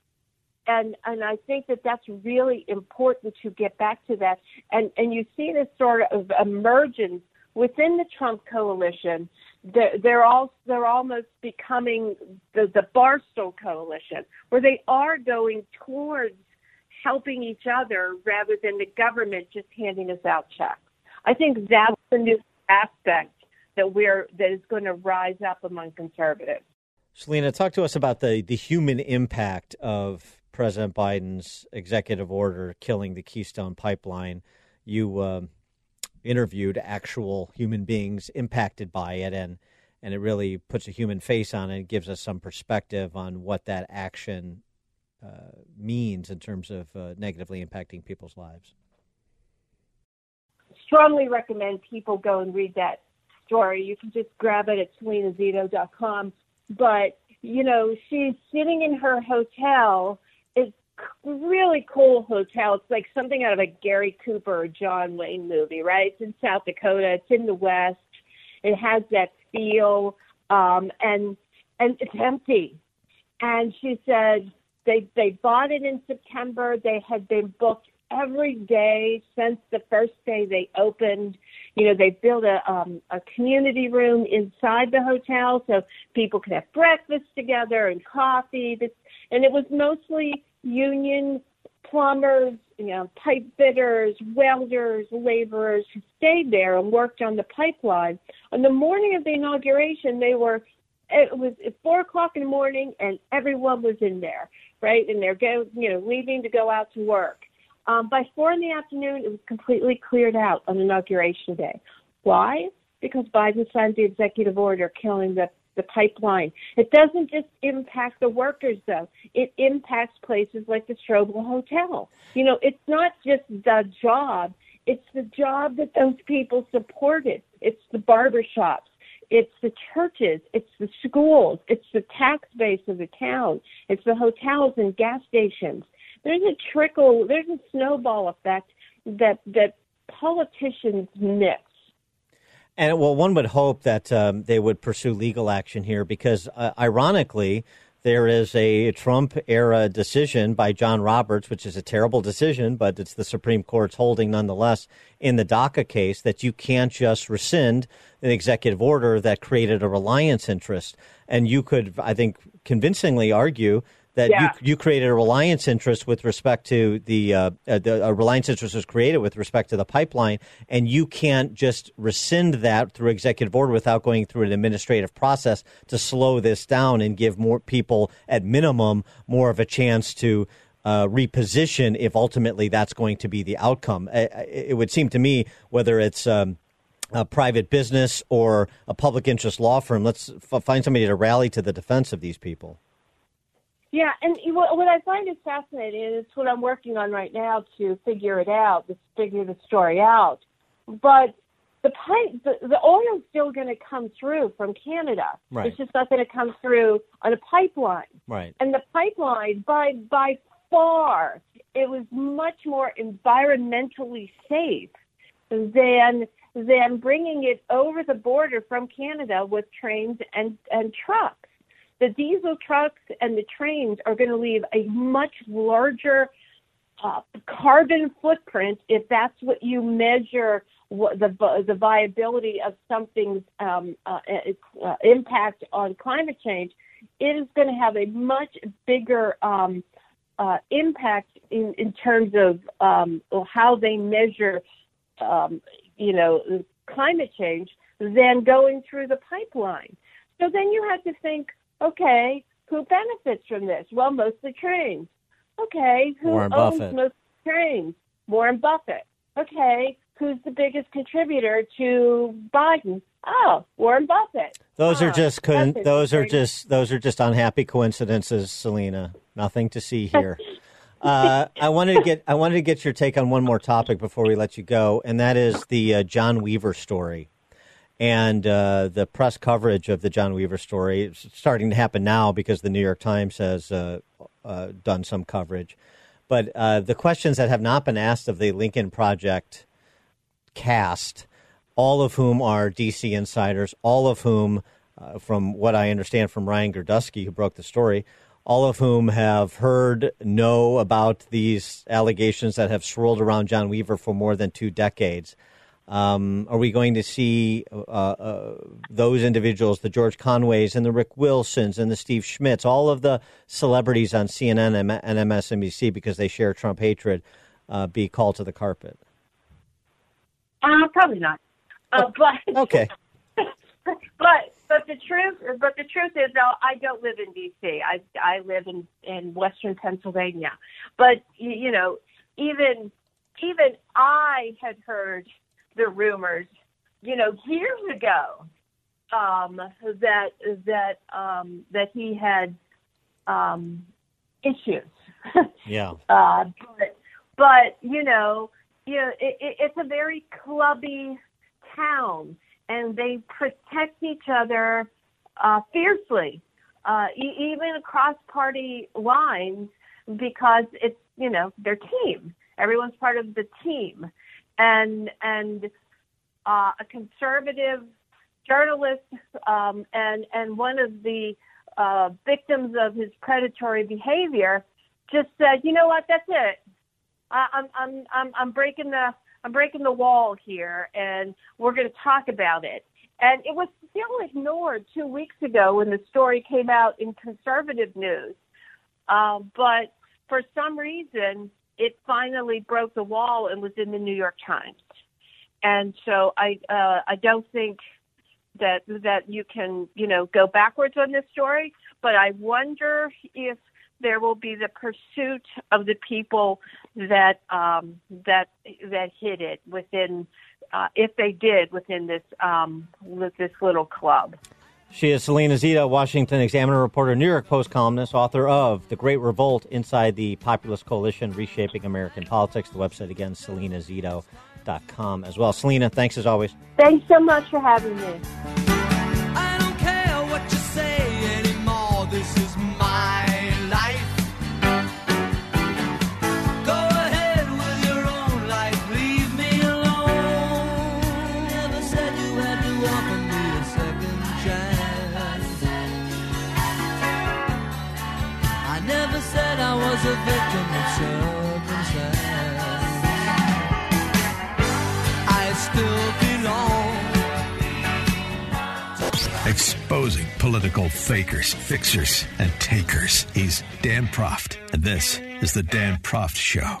And and I think that that's really important to get back to that. And and you see this sort of emergence within the Trump coalition they're, they're all they're almost becoming the the Barstool coalition, where they are going towards helping each other rather than the government just handing us out checks. I think that's the new aspect that we're that is going to rise up among conservatives. Salena, talk to us about the the human impact of President Biden's executive order killing the Keystone Pipeline. You um, interviewed actual human beings impacted by it, and and it really puts a human face on it. It gives us some perspective on what that action uh, means in terms of uh, negatively impacting people's lives. Strongly recommend people go and read that story. You can just grab it at salenazito.com. But you know, she's sitting in her hotel It's really cool hotel. It's like something out of a Gary Cooper or John Wayne movie, right? It's in South Dakota. It's in the West. It has that feel, um, and and it's empty. And she said, They they bought it in September. They had been booked every day since the first day they opened. You know, they built a um, a community room inside the hotel so people could have breakfast together and coffee. And it was mostly union plumbers, you know, pipe fitters, welders, laborers who stayed there and worked on the pipeline. On the morning of the inauguration, they were it was four o'clock in the morning and everyone was in there, right? And they're go you know, leaving to go out to work. Um, by four in the afternoon, it was completely cleared out on inauguration day. Why? Because Biden signed the executive order killing the the pipeline. It doesn't just impact the workers though. It impacts places like the Strobel Hotel. You know, it's not just the job, it's the job that those people supported. It's the barbershops. It's the churches, it's the schools, it's the tax base of the town, it's the hotels and gas stations. There's a trickle, there's a snowball effect that that politicians miss. And well, one would hope that um, they would pursue legal action here because, uh, ironically, there is a Trump era decision by John Roberts, which is a terrible decision, but it's the Supreme Court's holding nonetheless in the DACA case that you can't just rescind an executive order that created a reliance interest. And you could, I think, convincingly argue that yeah. you, you created a reliance interest with respect to the, uh, uh, the a reliance interest was created with respect to the pipeline, and you can't just rescind that through executive order without going through an administrative process to slow this down and give more people, at minimum, more of a chance to. Uh, reposition if ultimately that's going to be the outcome. It would seem to me, whether it's um, a private business or a public interest law firm, let's f- find somebody to rally to the defense of these people. Yeah, and what I find is fascinating, and it's what I'm working on right now to figure it out, to figure the story out. But the pipe, the, the oil's still going to come through from Canada. Right. It's just not going to come through on a pipeline. Right. And the pipeline, by by far, it was much more environmentally safe than than bringing it over the border from Canada with trains and and trucks the diesel trucks and the trains are going to leave a much larger uh, carbon footprint if that's what you measure what the the viability of something's um, uh, uh, impact on climate change. It is going to have a much bigger um, uh, impact in, in terms of um, how they measure, um, you know, climate change than going through the pipeline. So then you have to think, Okay, who benefits from this? Well, mostly trains. Okay, who Warren owns Buffett. most trains? Warren Buffett. Okay, who's the biggest contributor to Biden? Oh, Warren Buffett. Those oh, are just co- those are just those are just unhappy coincidences, Salena. Nothing to see here. <laughs> uh, I wanted to get I wanted to get your take on one more topic before we let you go, and that is the uh, John Weaver story and uh, the press coverage of the John Weaver story is starting to happen now because the New York Times has uh, uh, done some coverage. But uh, the questions that have not been asked of the Lincoln Project cast, all of whom are DC insiders, all of whom, uh, from what I understand from Ryan Girdusky, who broke the story, all of whom have heard, know about these allegations that have swirled around John Weaver for more than two decades. Um, are we going to see uh, uh, those individuals, the George Conways and the Rick Wilsons and the Steve Schmidts, all of the celebrities on CNN and MSNBC because they share Trump hatred, uh, be called to the carpet? Uh, probably not. Uh, but <laughs> okay. but but the truth but the truth is though I don't live in D.C. I I live in in Western Pennsylvania. But you, you know even even I had heard the rumors, you know, years ago, um, that that um, that he had um, issues. <laughs> yeah. Uh, but but you know, you know, it, it, it's a very clubby town, and they protect each other uh, fiercely, uh, e- even across party lines, because it's you know their team. Everyone's part of the team, and and uh, a conservative journalist um, and and one of the uh, victims of his predatory behavior just said, you know what, that's it. I, I'm I'm I'm I'm breaking the I'm breaking the wall here, and we're going to talk about it. And it was still ignored two weeks ago when the story came out in conservative news. Um, but for some reason, it finally broke the wall and was in the New York Times. And so I uh, I don't think that that you can you know go backwards on this story, but I wonder if there will be the pursuit of the people that um, that that hit it within, uh, if they did within this um, with this little club. She is Salena Zito, Washington Examiner reporter, New York Post columnist, author of The Great Revolt Inside the Populist Coalition Reshaping American Politics. The website again, salenazito.com as well. Salena, thanks as always. Thanks so much for having me. Exposing political fakers, fixers, and takers. He's Dan Proft, and this is The Dan Proft Show.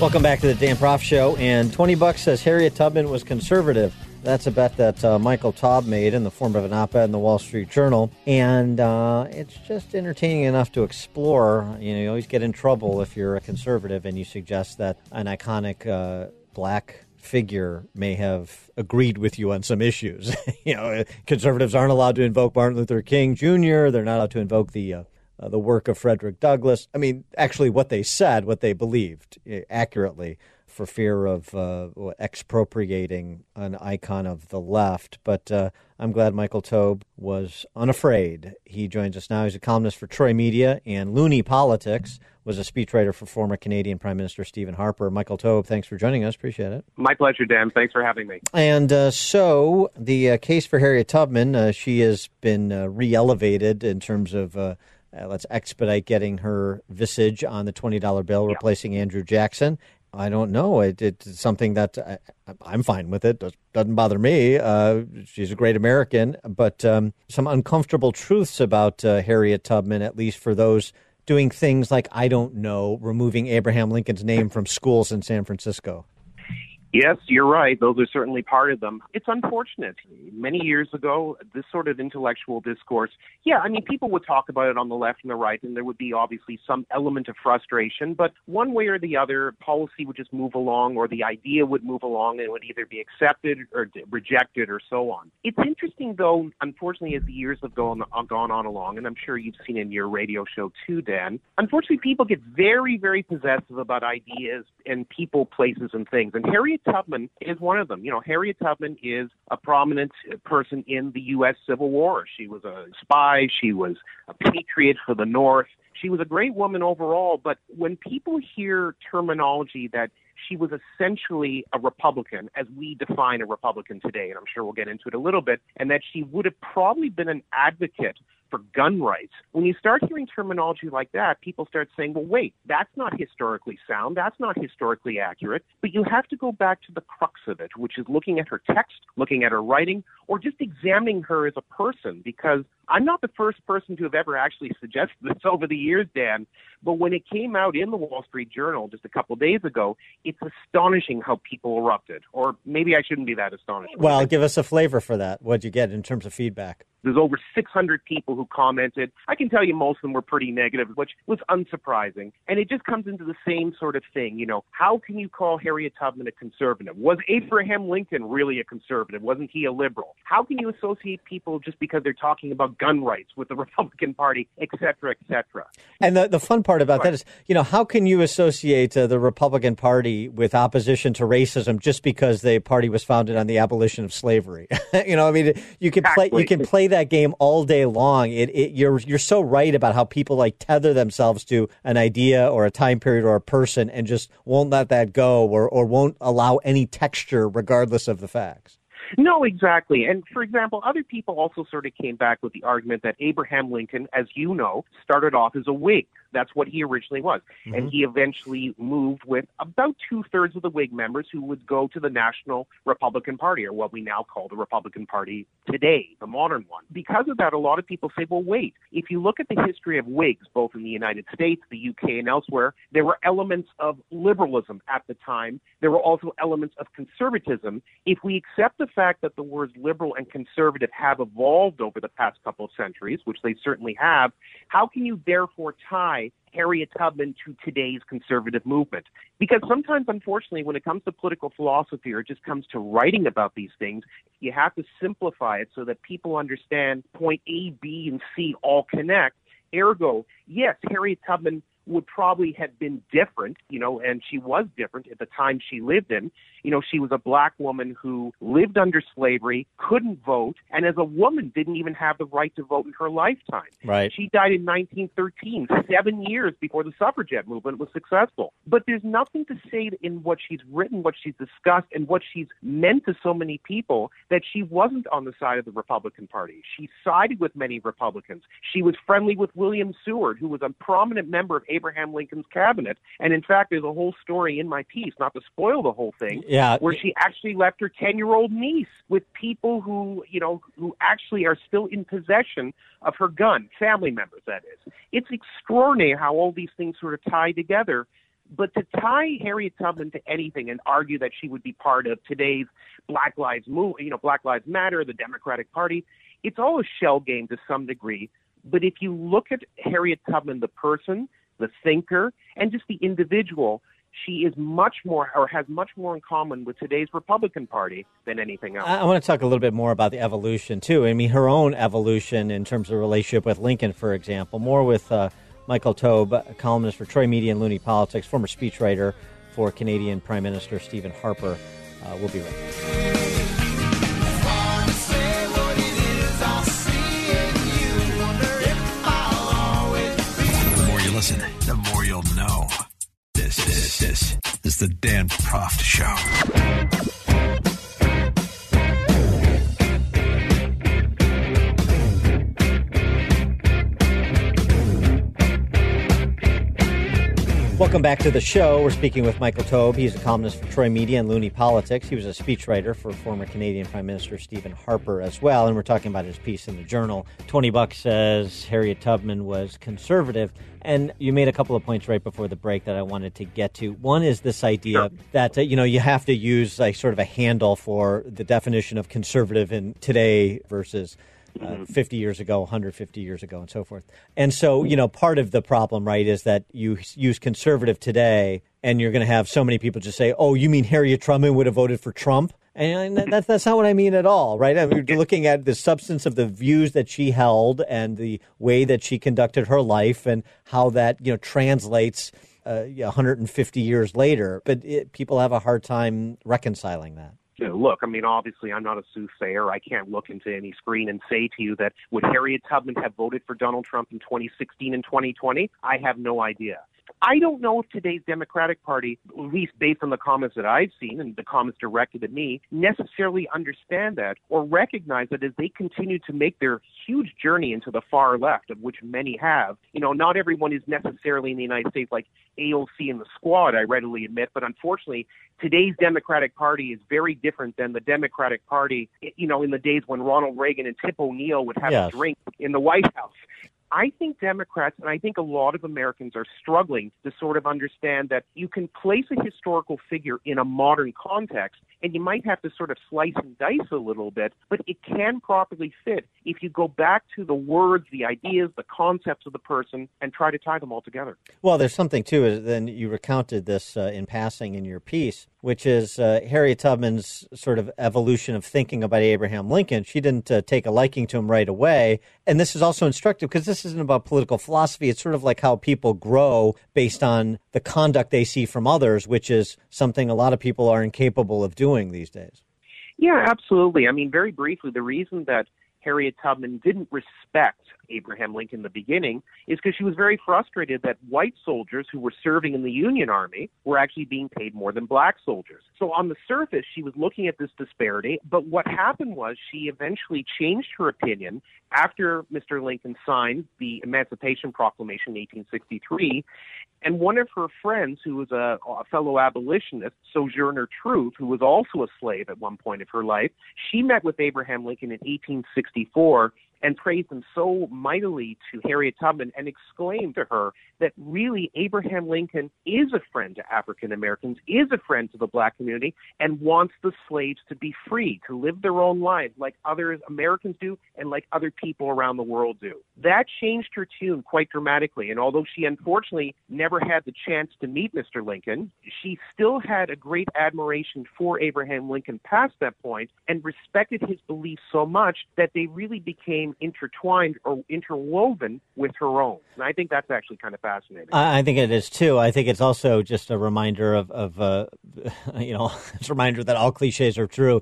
Welcome back to the Dan Proft Show. And 20 bucks says Harriet Tubman was conservative. That's a bet that uh, Michael Taube made in the form of an op ed in the Wall Street Journal. And uh, it's just entertaining enough to explore. You know, you always get in trouble if you're a conservative and you suggest that an iconic uh, black figure may have agreed with you on some issues. <laughs> you know, conservatives aren't allowed to invoke Martin Luther King Jr., they're not allowed to invoke the uh, uh, the work of Frederick Douglass. I mean, actually, what they said, what they believed uh, accurately, for fear of uh, expropriating an icon of the left. But uh, I'm glad Michael Taube was unafraid. He joins us now. He's a columnist for Troy Media and Loonie Politics. Was a speechwriter for former Canadian Prime Minister Stephen Harper. Michael Taube, thanks for joining us. Appreciate it. My pleasure, Dan. Thanks for having me. And uh, so, the uh, case for Harriet Tubman, uh, she has been uh, re elevated in terms of uh, let's expedite getting her visage on the $20 bill, yeah. replacing Andrew Jackson. I don't know. It, it's something that I, am fine with it. Does, doesn't bother me. Uh, she's a great American, but um, some uncomfortable truths about uh, Harriet Tubman, at least for those doing things like, I don't know, removing Abraham Lincoln's name from schools in San Francisco. Yes, you're right. Those are certainly part of them. It's unfortunate. Many years ago, this sort of intellectual discourse, yeah, I mean, people would talk about it on the left and the right, and there would be obviously some element of frustration, but one way or the other, policy would just move along, or the idea would move along, and it would either be accepted or rejected or so on. It's interesting, though, unfortunately, as the years have gone, uh, gone on along, and I'm sure you've seen in your radio show too, Dan, unfortunately, people get very, very possessive about ideas and people, places, and things. And Harriet Tubman is one of them. You know, Harriet Tubman is a prominent person in the U.S. Civil War. She was a spy. She was a patriot for the North. She was a great woman overall. But when people hear terminology that she was essentially a Republican, as we define a Republican today, and I'm sure we'll get into it a little bit, and that she would have probably been an advocate for gun rights. When you start hearing terminology like that, people start saying, well, wait, that's not historically sound. That's not historically accurate. But you have to go back to the crux of it, which is looking at her text, looking at her writing, or just examining her as a person, because I'm not the first person to have ever actually <laughs> suggested this over the years, Dan. But when it came out in the Wall Street Journal just a couple of days ago, it's astonishing how people erupted. Or maybe I shouldn't be that astonished. Well, give us a flavor for that. What'd you get in terms of feedback? There's over 600 people who commented. I can tell you most of them were pretty negative, which was unsurprising. And it just comes into the same sort of thing. You know, how can you call Harriet Tubman a conservative? Was Abraham Lincoln really a conservative? Wasn't he a liberal? How can you associate people just because they're talking about gun rights with the <laughs> Republican Party, et cetera, et cetera? And the, the fun part about that is, you know, how can you associate uh, the Republican Party with opposition to racism just because the party was founded on the abolition of slavery? <laughs> you know, I mean, you can exactly. play you can play that game all day long. It, it, you're you're so right about how people like tether themselves to an idea or a time period or a person and just won't let that go or or won't allow any texture regardless of the facts. No, exactly. And for example, other people also sort of came back with the argument that Abraham Lincoln, as you know, started off as a Whig. That's what he originally was. Mm-hmm. And he eventually moved with about two thirds of the Whig members who would go to the National Republican Party, or what we now call the Republican Party today, the modern one. Because of that, a lot of people say, well, wait, if you look at the history of Whigs, both in the United States, the UK, and elsewhere, there were elements of liberalism at the time. There were also elements of conservatism. If we accept the fact that the words liberal and conservative have evolved over the past couple of centuries, which they certainly have, how can you therefore tie Harriet Tubman to today's conservative movement. Because sometimes, unfortunately, when it comes to political philosophy or it just comes to writing about these things, you have to simplify it so that people understand point A, B, and C all connect. Ergo, yes, Harriet Tubman would probably have been different, you know, and she was different at the time she lived in. You know, she was a black woman who lived under slavery, couldn't vote, and as a woman didn't even have the right to vote in her lifetime. Right. She died in 1913, seven years before the suffragette movement was successful. But there's nothing to say in what she's written, what she's discussed, and what she's meant to so many people that she wasn't on the side of the Republican Party. She sided with many Republicans. She was friendly with William Seward, who was a prominent member of Abraham Lincoln's cabinet. And in fact, there's a whole story in my piece, not to spoil the whole thing, Yeah. where she actually left her 10 year old niece with people who, you know, who actually are still in possession of her gun, family members, that is. It's extraordinary how all these things sort of tie together. But to tie Harriet Tubman to anything and argue that she would be part of today's Black Lives Move, you know, Black Lives Matter, the Democratic Party, it's all a shell game to some degree. But if you look at Harriet Tubman, the person, the thinker, and just the individual, she is much more or has much more in common with today's Republican Party than anything else. I, want to talk a little bit more about the evolution too. I mean, her own evolution in terms of relationship with Lincoln, for example, more with uh, Michael Taube, columnist for Troy Media and Loonie Politics, former speechwriter for Canadian Prime Minister Stephen Harper. Uh, we'll be right back. Listen, the more you'll know. This, this, this is the Dan Proft Show. Welcome back to the show. We're speaking with Michael Taube. He's a columnist for Troy Media and Loonie Politics. He was a speechwriter for former Canadian Prime Minister Stephen Harper as well. And we're talking about his piece in the Journal. 20 Bucks says Harriet Tubman was conservative. And you made a couple of points right before the break that I wanted to get to. One is this idea that uh, you know you have to use like sort of a handle for the definition of conservative in today versus uh, 50 years ago, 150 years ago, and so forth. And so, you know, part of the problem, right, is that you use conservative today, and you're going to have so many people just say, "Oh, you mean Harriet Truman would have voted for Trump?" And that's that's not what I mean at all, right? I mean, looking at the substance of the views that she held and the way that she conducted her life, and how that you know translates. Uh, 150 years later, but it, people have a hard time reconciling that. You know, look, I mean, obviously, I'm not a soothsayer. I can't look into any screen and say to you that would Harriet Tubman have voted for Donald Trump in 2016 and 2020? I have no idea. I don't know if today's Democratic Party, at least based on the comments that I've seen and the comments directed at me, necessarily understand that or recognize that as they continue to make their huge journey into the far left, of which many have. You know, not everyone is necessarily in the United States like AOC and the Squad, I readily admit, but unfortunately, today's Democratic Party is very different than the Democratic Party, you know, in the days when Ronald Reagan and Tip O'Neill would have Yes. a drink in the White House. I think Democrats and I think a lot of Americans are struggling to sort of understand that you can place a historical figure in a modern context and you might have to sort of slice and dice a little bit, but it can properly fit if you go back to the words, the ideas, the concepts of the person and try to tie them all together. Well, there's something too. Then you recounted this uh, in passing in your piece, which is uh, Harriet Tubman's sort of evolution of thinking about Abraham Lincoln. She didn't uh, take a liking to him right away, and this is also instructive because this isn't about political philosophy. It's sort of like how people grow based on the conduct they see from others, which is something a lot of people are incapable of doing these days. Yeah, absolutely. I mean, very briefly, the reason that Harriet Tubman didn't respect Abraham Lincoln in the beginning is because she was very frustrated that white soldiers who were serving in the Union Army were actually being paid more than black soldiers. So on the surface, she was looking at this disparity, but what happened was she eventually changed her opinion after Mr. Lincoln signed the Emancipation Proclamation in 1863. And one of her friends, who was a, a fellow abolitionist, Sojourner Truth, who was also a slave at one point of her life, she met with Abraham Lincoln in 1864 and praised them so mightily to Harriet Tubman and exclaimed to her that really Abraham Lincoln is a friend to African Americans, is a friend to the black community, and wants the slaves to be free, to live their own lives like other Americans do and like other people around the world do. That changed her tune quite dramatically. And although she unfortunately never had the chance to meet Mr. Lincoln, she still had a great admiration for Abraham Lincoln past that point and respected his beliefs so much that they really became intertwined or interwoven with her own. And I think that's actually kind of fascinating. I think it is too. I think it's also just a reminder of, of uh, <laughs> you know, <laughs> it's a reminder that all cliches are true.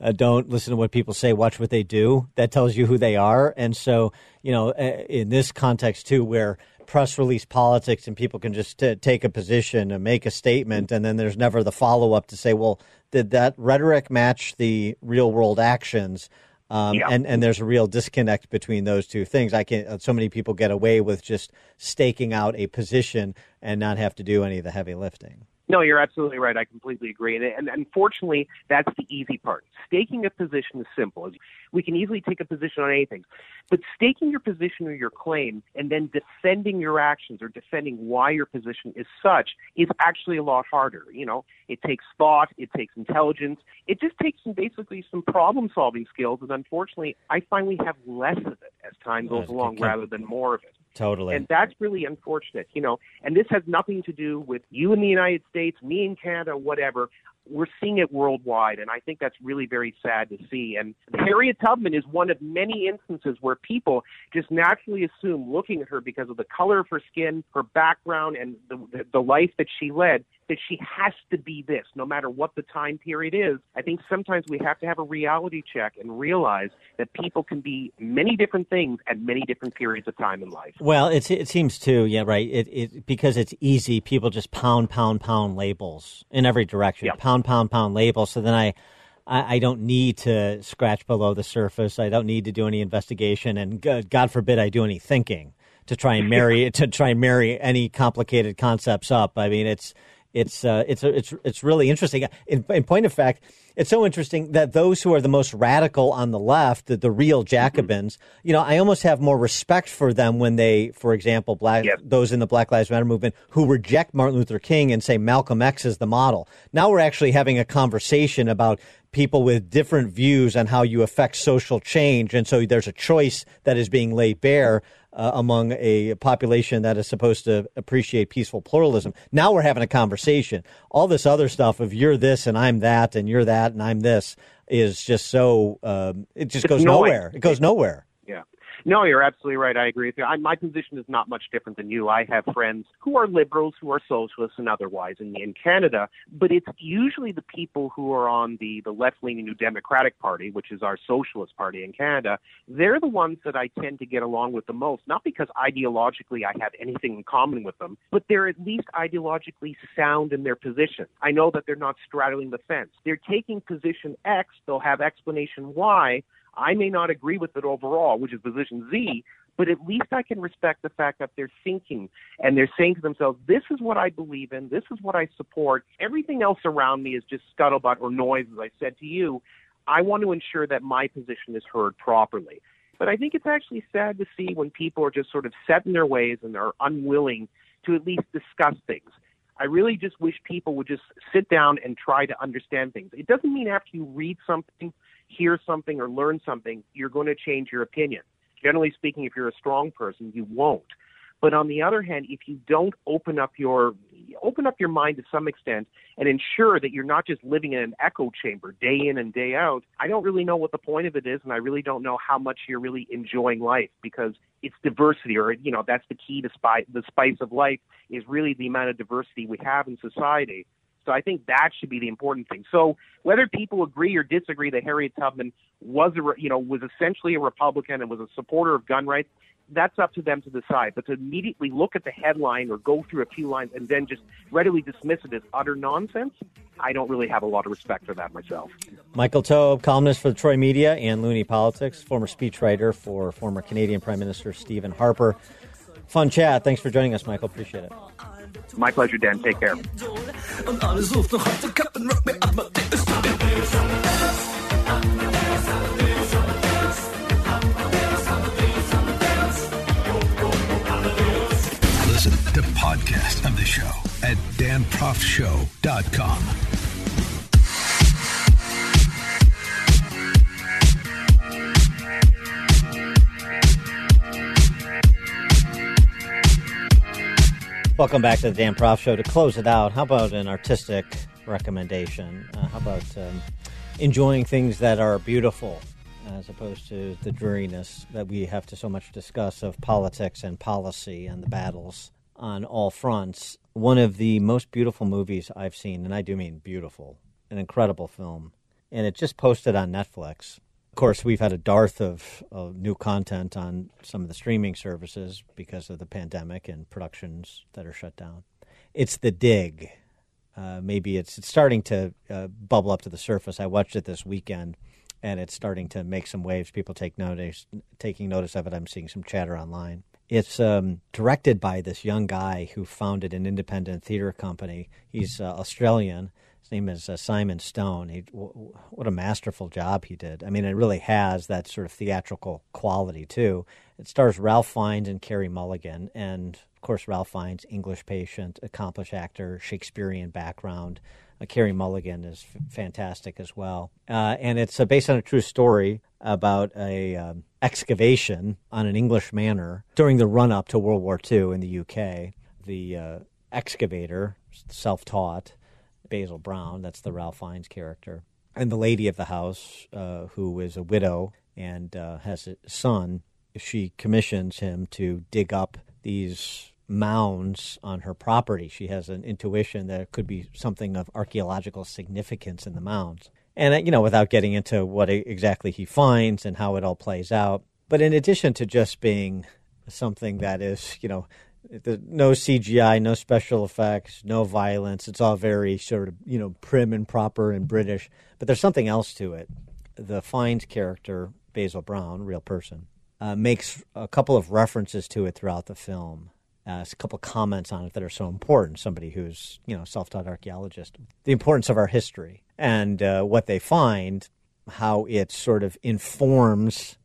Uh, don't listen to what people say, watch what they do. That tells you who they are. And so, you know, uh, in this context too, where press release politics and people can just t- take a position and make a statement, and then there's never the follow up to say, well, did that rhetoric match the real world actions? Um, yeah. and, and there's a real disconnect between those two things. I can so many people get away with just staking out a position and not have to do any of the heavy lifting. No, you're absolutely right. I completely agree. And, and unfortunately, that's the easy part. Staking a position is simple. We can easily take a position on anything. But staking your position or your claim and then defending your actions or defending why your position is such is actually a lot harder. You know, it takes thought, it takes intelligence, it just takes some basically some problem solving skills. And unfortunately, I find we have less of it as time goes along rather than more of it. Totally. And that's really unfortunate, you know. And this has nothing to do with you in the United States, me in Canada, whatever. We're seeing it worldwide, and I think that's really very sad to see. And Harriet Tubman is one of many instances where people just naturally assume, looking at her because of the color of her skin, her background, and the, the life that she led, that she has to be this, no matter what the time period is. I think sometimes we have to have a reality check and realize that people can be many different things at many different periods of time in life. Well, it, it seems too, yeah, right. It, it because it's easy. People just pound, pound, pound labels in every direction. Yep. Pound, pound, pound pound label. So then I. I, don't need to scratch below the surface. I don't need to do any investigation, and God forbid I do any thinking to try and marry <laughs> to try and marry any complicated concepts up. I mean, it's it's uh, it's it's it's really interesting. In, in, point of fact, it's so interesting that those who are the most radical on the left, the, the real Jacobins, mm-hmm. you know, I almost have more respect for them when they, for example, black yep. those in the Black Lives Matter movement who reject Martin Luther King and say Malcolm X is the model. Now we're actually having a conversation about people with different views on how you affect social change, and so there's a choice that is being laid bare uh, among a population that is supposed to appreciate peaceful pluralism. Now we're having a conversation. All this other stuff of you're this and I'm that and you're that and I'm this is just so um, it just it's goes nowhere. It goes nowhere. No, you're absolutely right. I agree with you. I, my position is not much different than you. I have friends who are liberals, who are socialists, and otherwise in, in Canada, but it's usually the people who are on the, the left leaning New Democratic Party, which is our socialist party in Canada. They're the ones that I tend to get along with the most, not because ideologically I have anything in common with them, but they're at least ideologically sound in their position. I know that they're not straddling the fence. They're taking position X, they'll have explanation Y, I may not agree with it overall, which is position Z, but at least I can respect the fact that they're thinking and they're saying to themselves, this is what I believe in, this is what I support. Everything else around me is just scuttlebutt or noise, as I said to you. I want to ensure that my position is heard properly. But I think it's actually sad to see when people are just sort of set in their ways and are unwilling to at least discuss things. I really just wish people would just sit down and try to understand things. It doesn't mean after you read something hear something or learn something, you're going to change your opinion. Generally speaking, if you're a strong person, you won't. But on the other hand, if you don't open up your open up your mind to some extent and ensure that you're not just living in an echo chamber day in and day out, I don't really know what the point of it is, and I really don't know how much you're really enjoying life because it's diversity, or you know, that's the key to spice. The spice of life is really the amount of diversity we have in society. So I think that should be the important thing. So whether people agree or disagree that Harriet Tubman was a, you know, was essentially a Republican and was a supporter of gun rights, that's up to them to decide. But to immediately look at the headline or go through a few lines and then just readily dismiss it as utter nonsense, I don't really have a lot of respect for that myself. Michael Taube, columnist for the Troy Media and Loonie Politics, former speechwriter for former Canadian Prime Minister Stephen Harper. Fun chat. Thanks for joining us, Michael. Appreciate it. My pleasure, Dan. Take care. Listen to podcast of the show at danproftshow.com. Welcome back to the Dan Proft Show. To close it out, how about an artistic recommendation? Uh, how about um, enjoying things that are beautiful as opposed to the dreariness that we have to so much discuss of politics and policy and the battles on all fronts? One of the most beautiful movies I've seen, and I do mean beautiful, an incredible film, and it just posted on Netflix. Of course, we've had a dearth of, of new content on some of the streaming services because of the pandemic and productions that are shut down. It's The Dig. Uh, maybe it's, it's starting to uh, bubble up to the surface. I watched it this weekend, and it's starting to make some waves. People take notice, taking notice of it. I'm seeing some chatter online. It's um, directed by this young guy who founded an independent theater company. He's uh, Australian. His name is uh, Simon Stone. He, w- what a masterful job he did. I mean, it really has that sort of theatrical quality too. It stars Ralph Fiennes and Carey Mulligan, and of course, Ralph Fiennes, English patient, accomplished actor, Shakespearean background. Uh, Carey Mulligan is f- fantastic as well, uh, and it's uh, based on a true story about a um, excavation on an English manor during the run up to World War II in the UK. The uh, excavator, self-taught, Basil Brown, that's the Ralph Fiennes character, and the lady of the house, uh, who is a widow and uh, has a son, she commissions him to dig up these mounds on her property. She has an intuition that it could be something of archaeological significance in the mounds. And, uh, you know, without getting into what exactly he finds and how it all plays out. But in addition to just being something that is, you know, the, no CGI, no special effects, no violence. It's all very sort of, you know, prim and proper and British. But there's something else to it. The Fiennes character, Basil Brown, real person, uh, makes a couple of references to it throughout the film. Uh, a couple of comments on it that are so important. Somebody who's you know self-taught archaeologist, the importance of our history and uh, what they find, how it sort of informs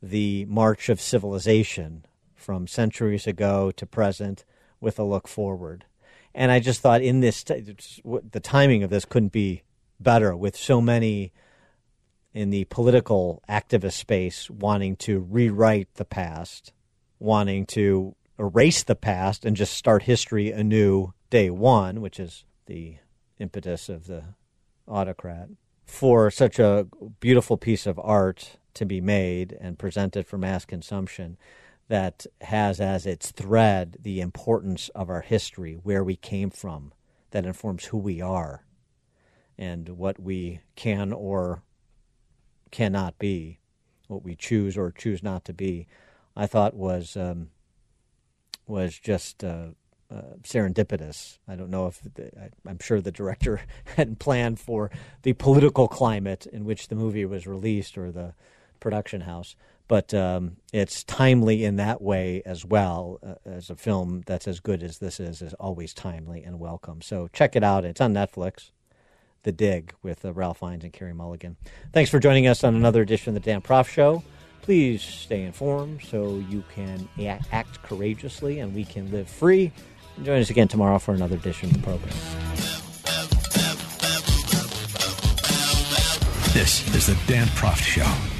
the march of civilization from centuries ago to present with a look forward. And I just thought in this the timing of this couldn't be better with so many in the political activist space wanting to rewrite the past, wanting to erase the past and just start history anew day one, which is the impetus of the autocrat, for such a beautiful piece of art to be made and presented for mass consumption that has as its thread the importance of our history, where we came from, that informs who we are and what we can or cannot be, what we choose or choose not to be, I thought was um, was just uh, uh, serendipitous. I don't know if the, I, am sure the director <laughs> hadn't planned for the political climate in which the movie was released or the production house, but um, it's timely in that way as well. Uh, as a film that's as good as this is, is always timely and welcome. So check it out. It's on Netflix. The Dig with uh, Ralph Fiennes and Carey Mulligan. Thanks for joining us on another edition of the Dan Proft Show. Please stay informed so you can act courageously and we can live free. And join us again tomorrow for another edition of the program. This is the Dan Proft Show.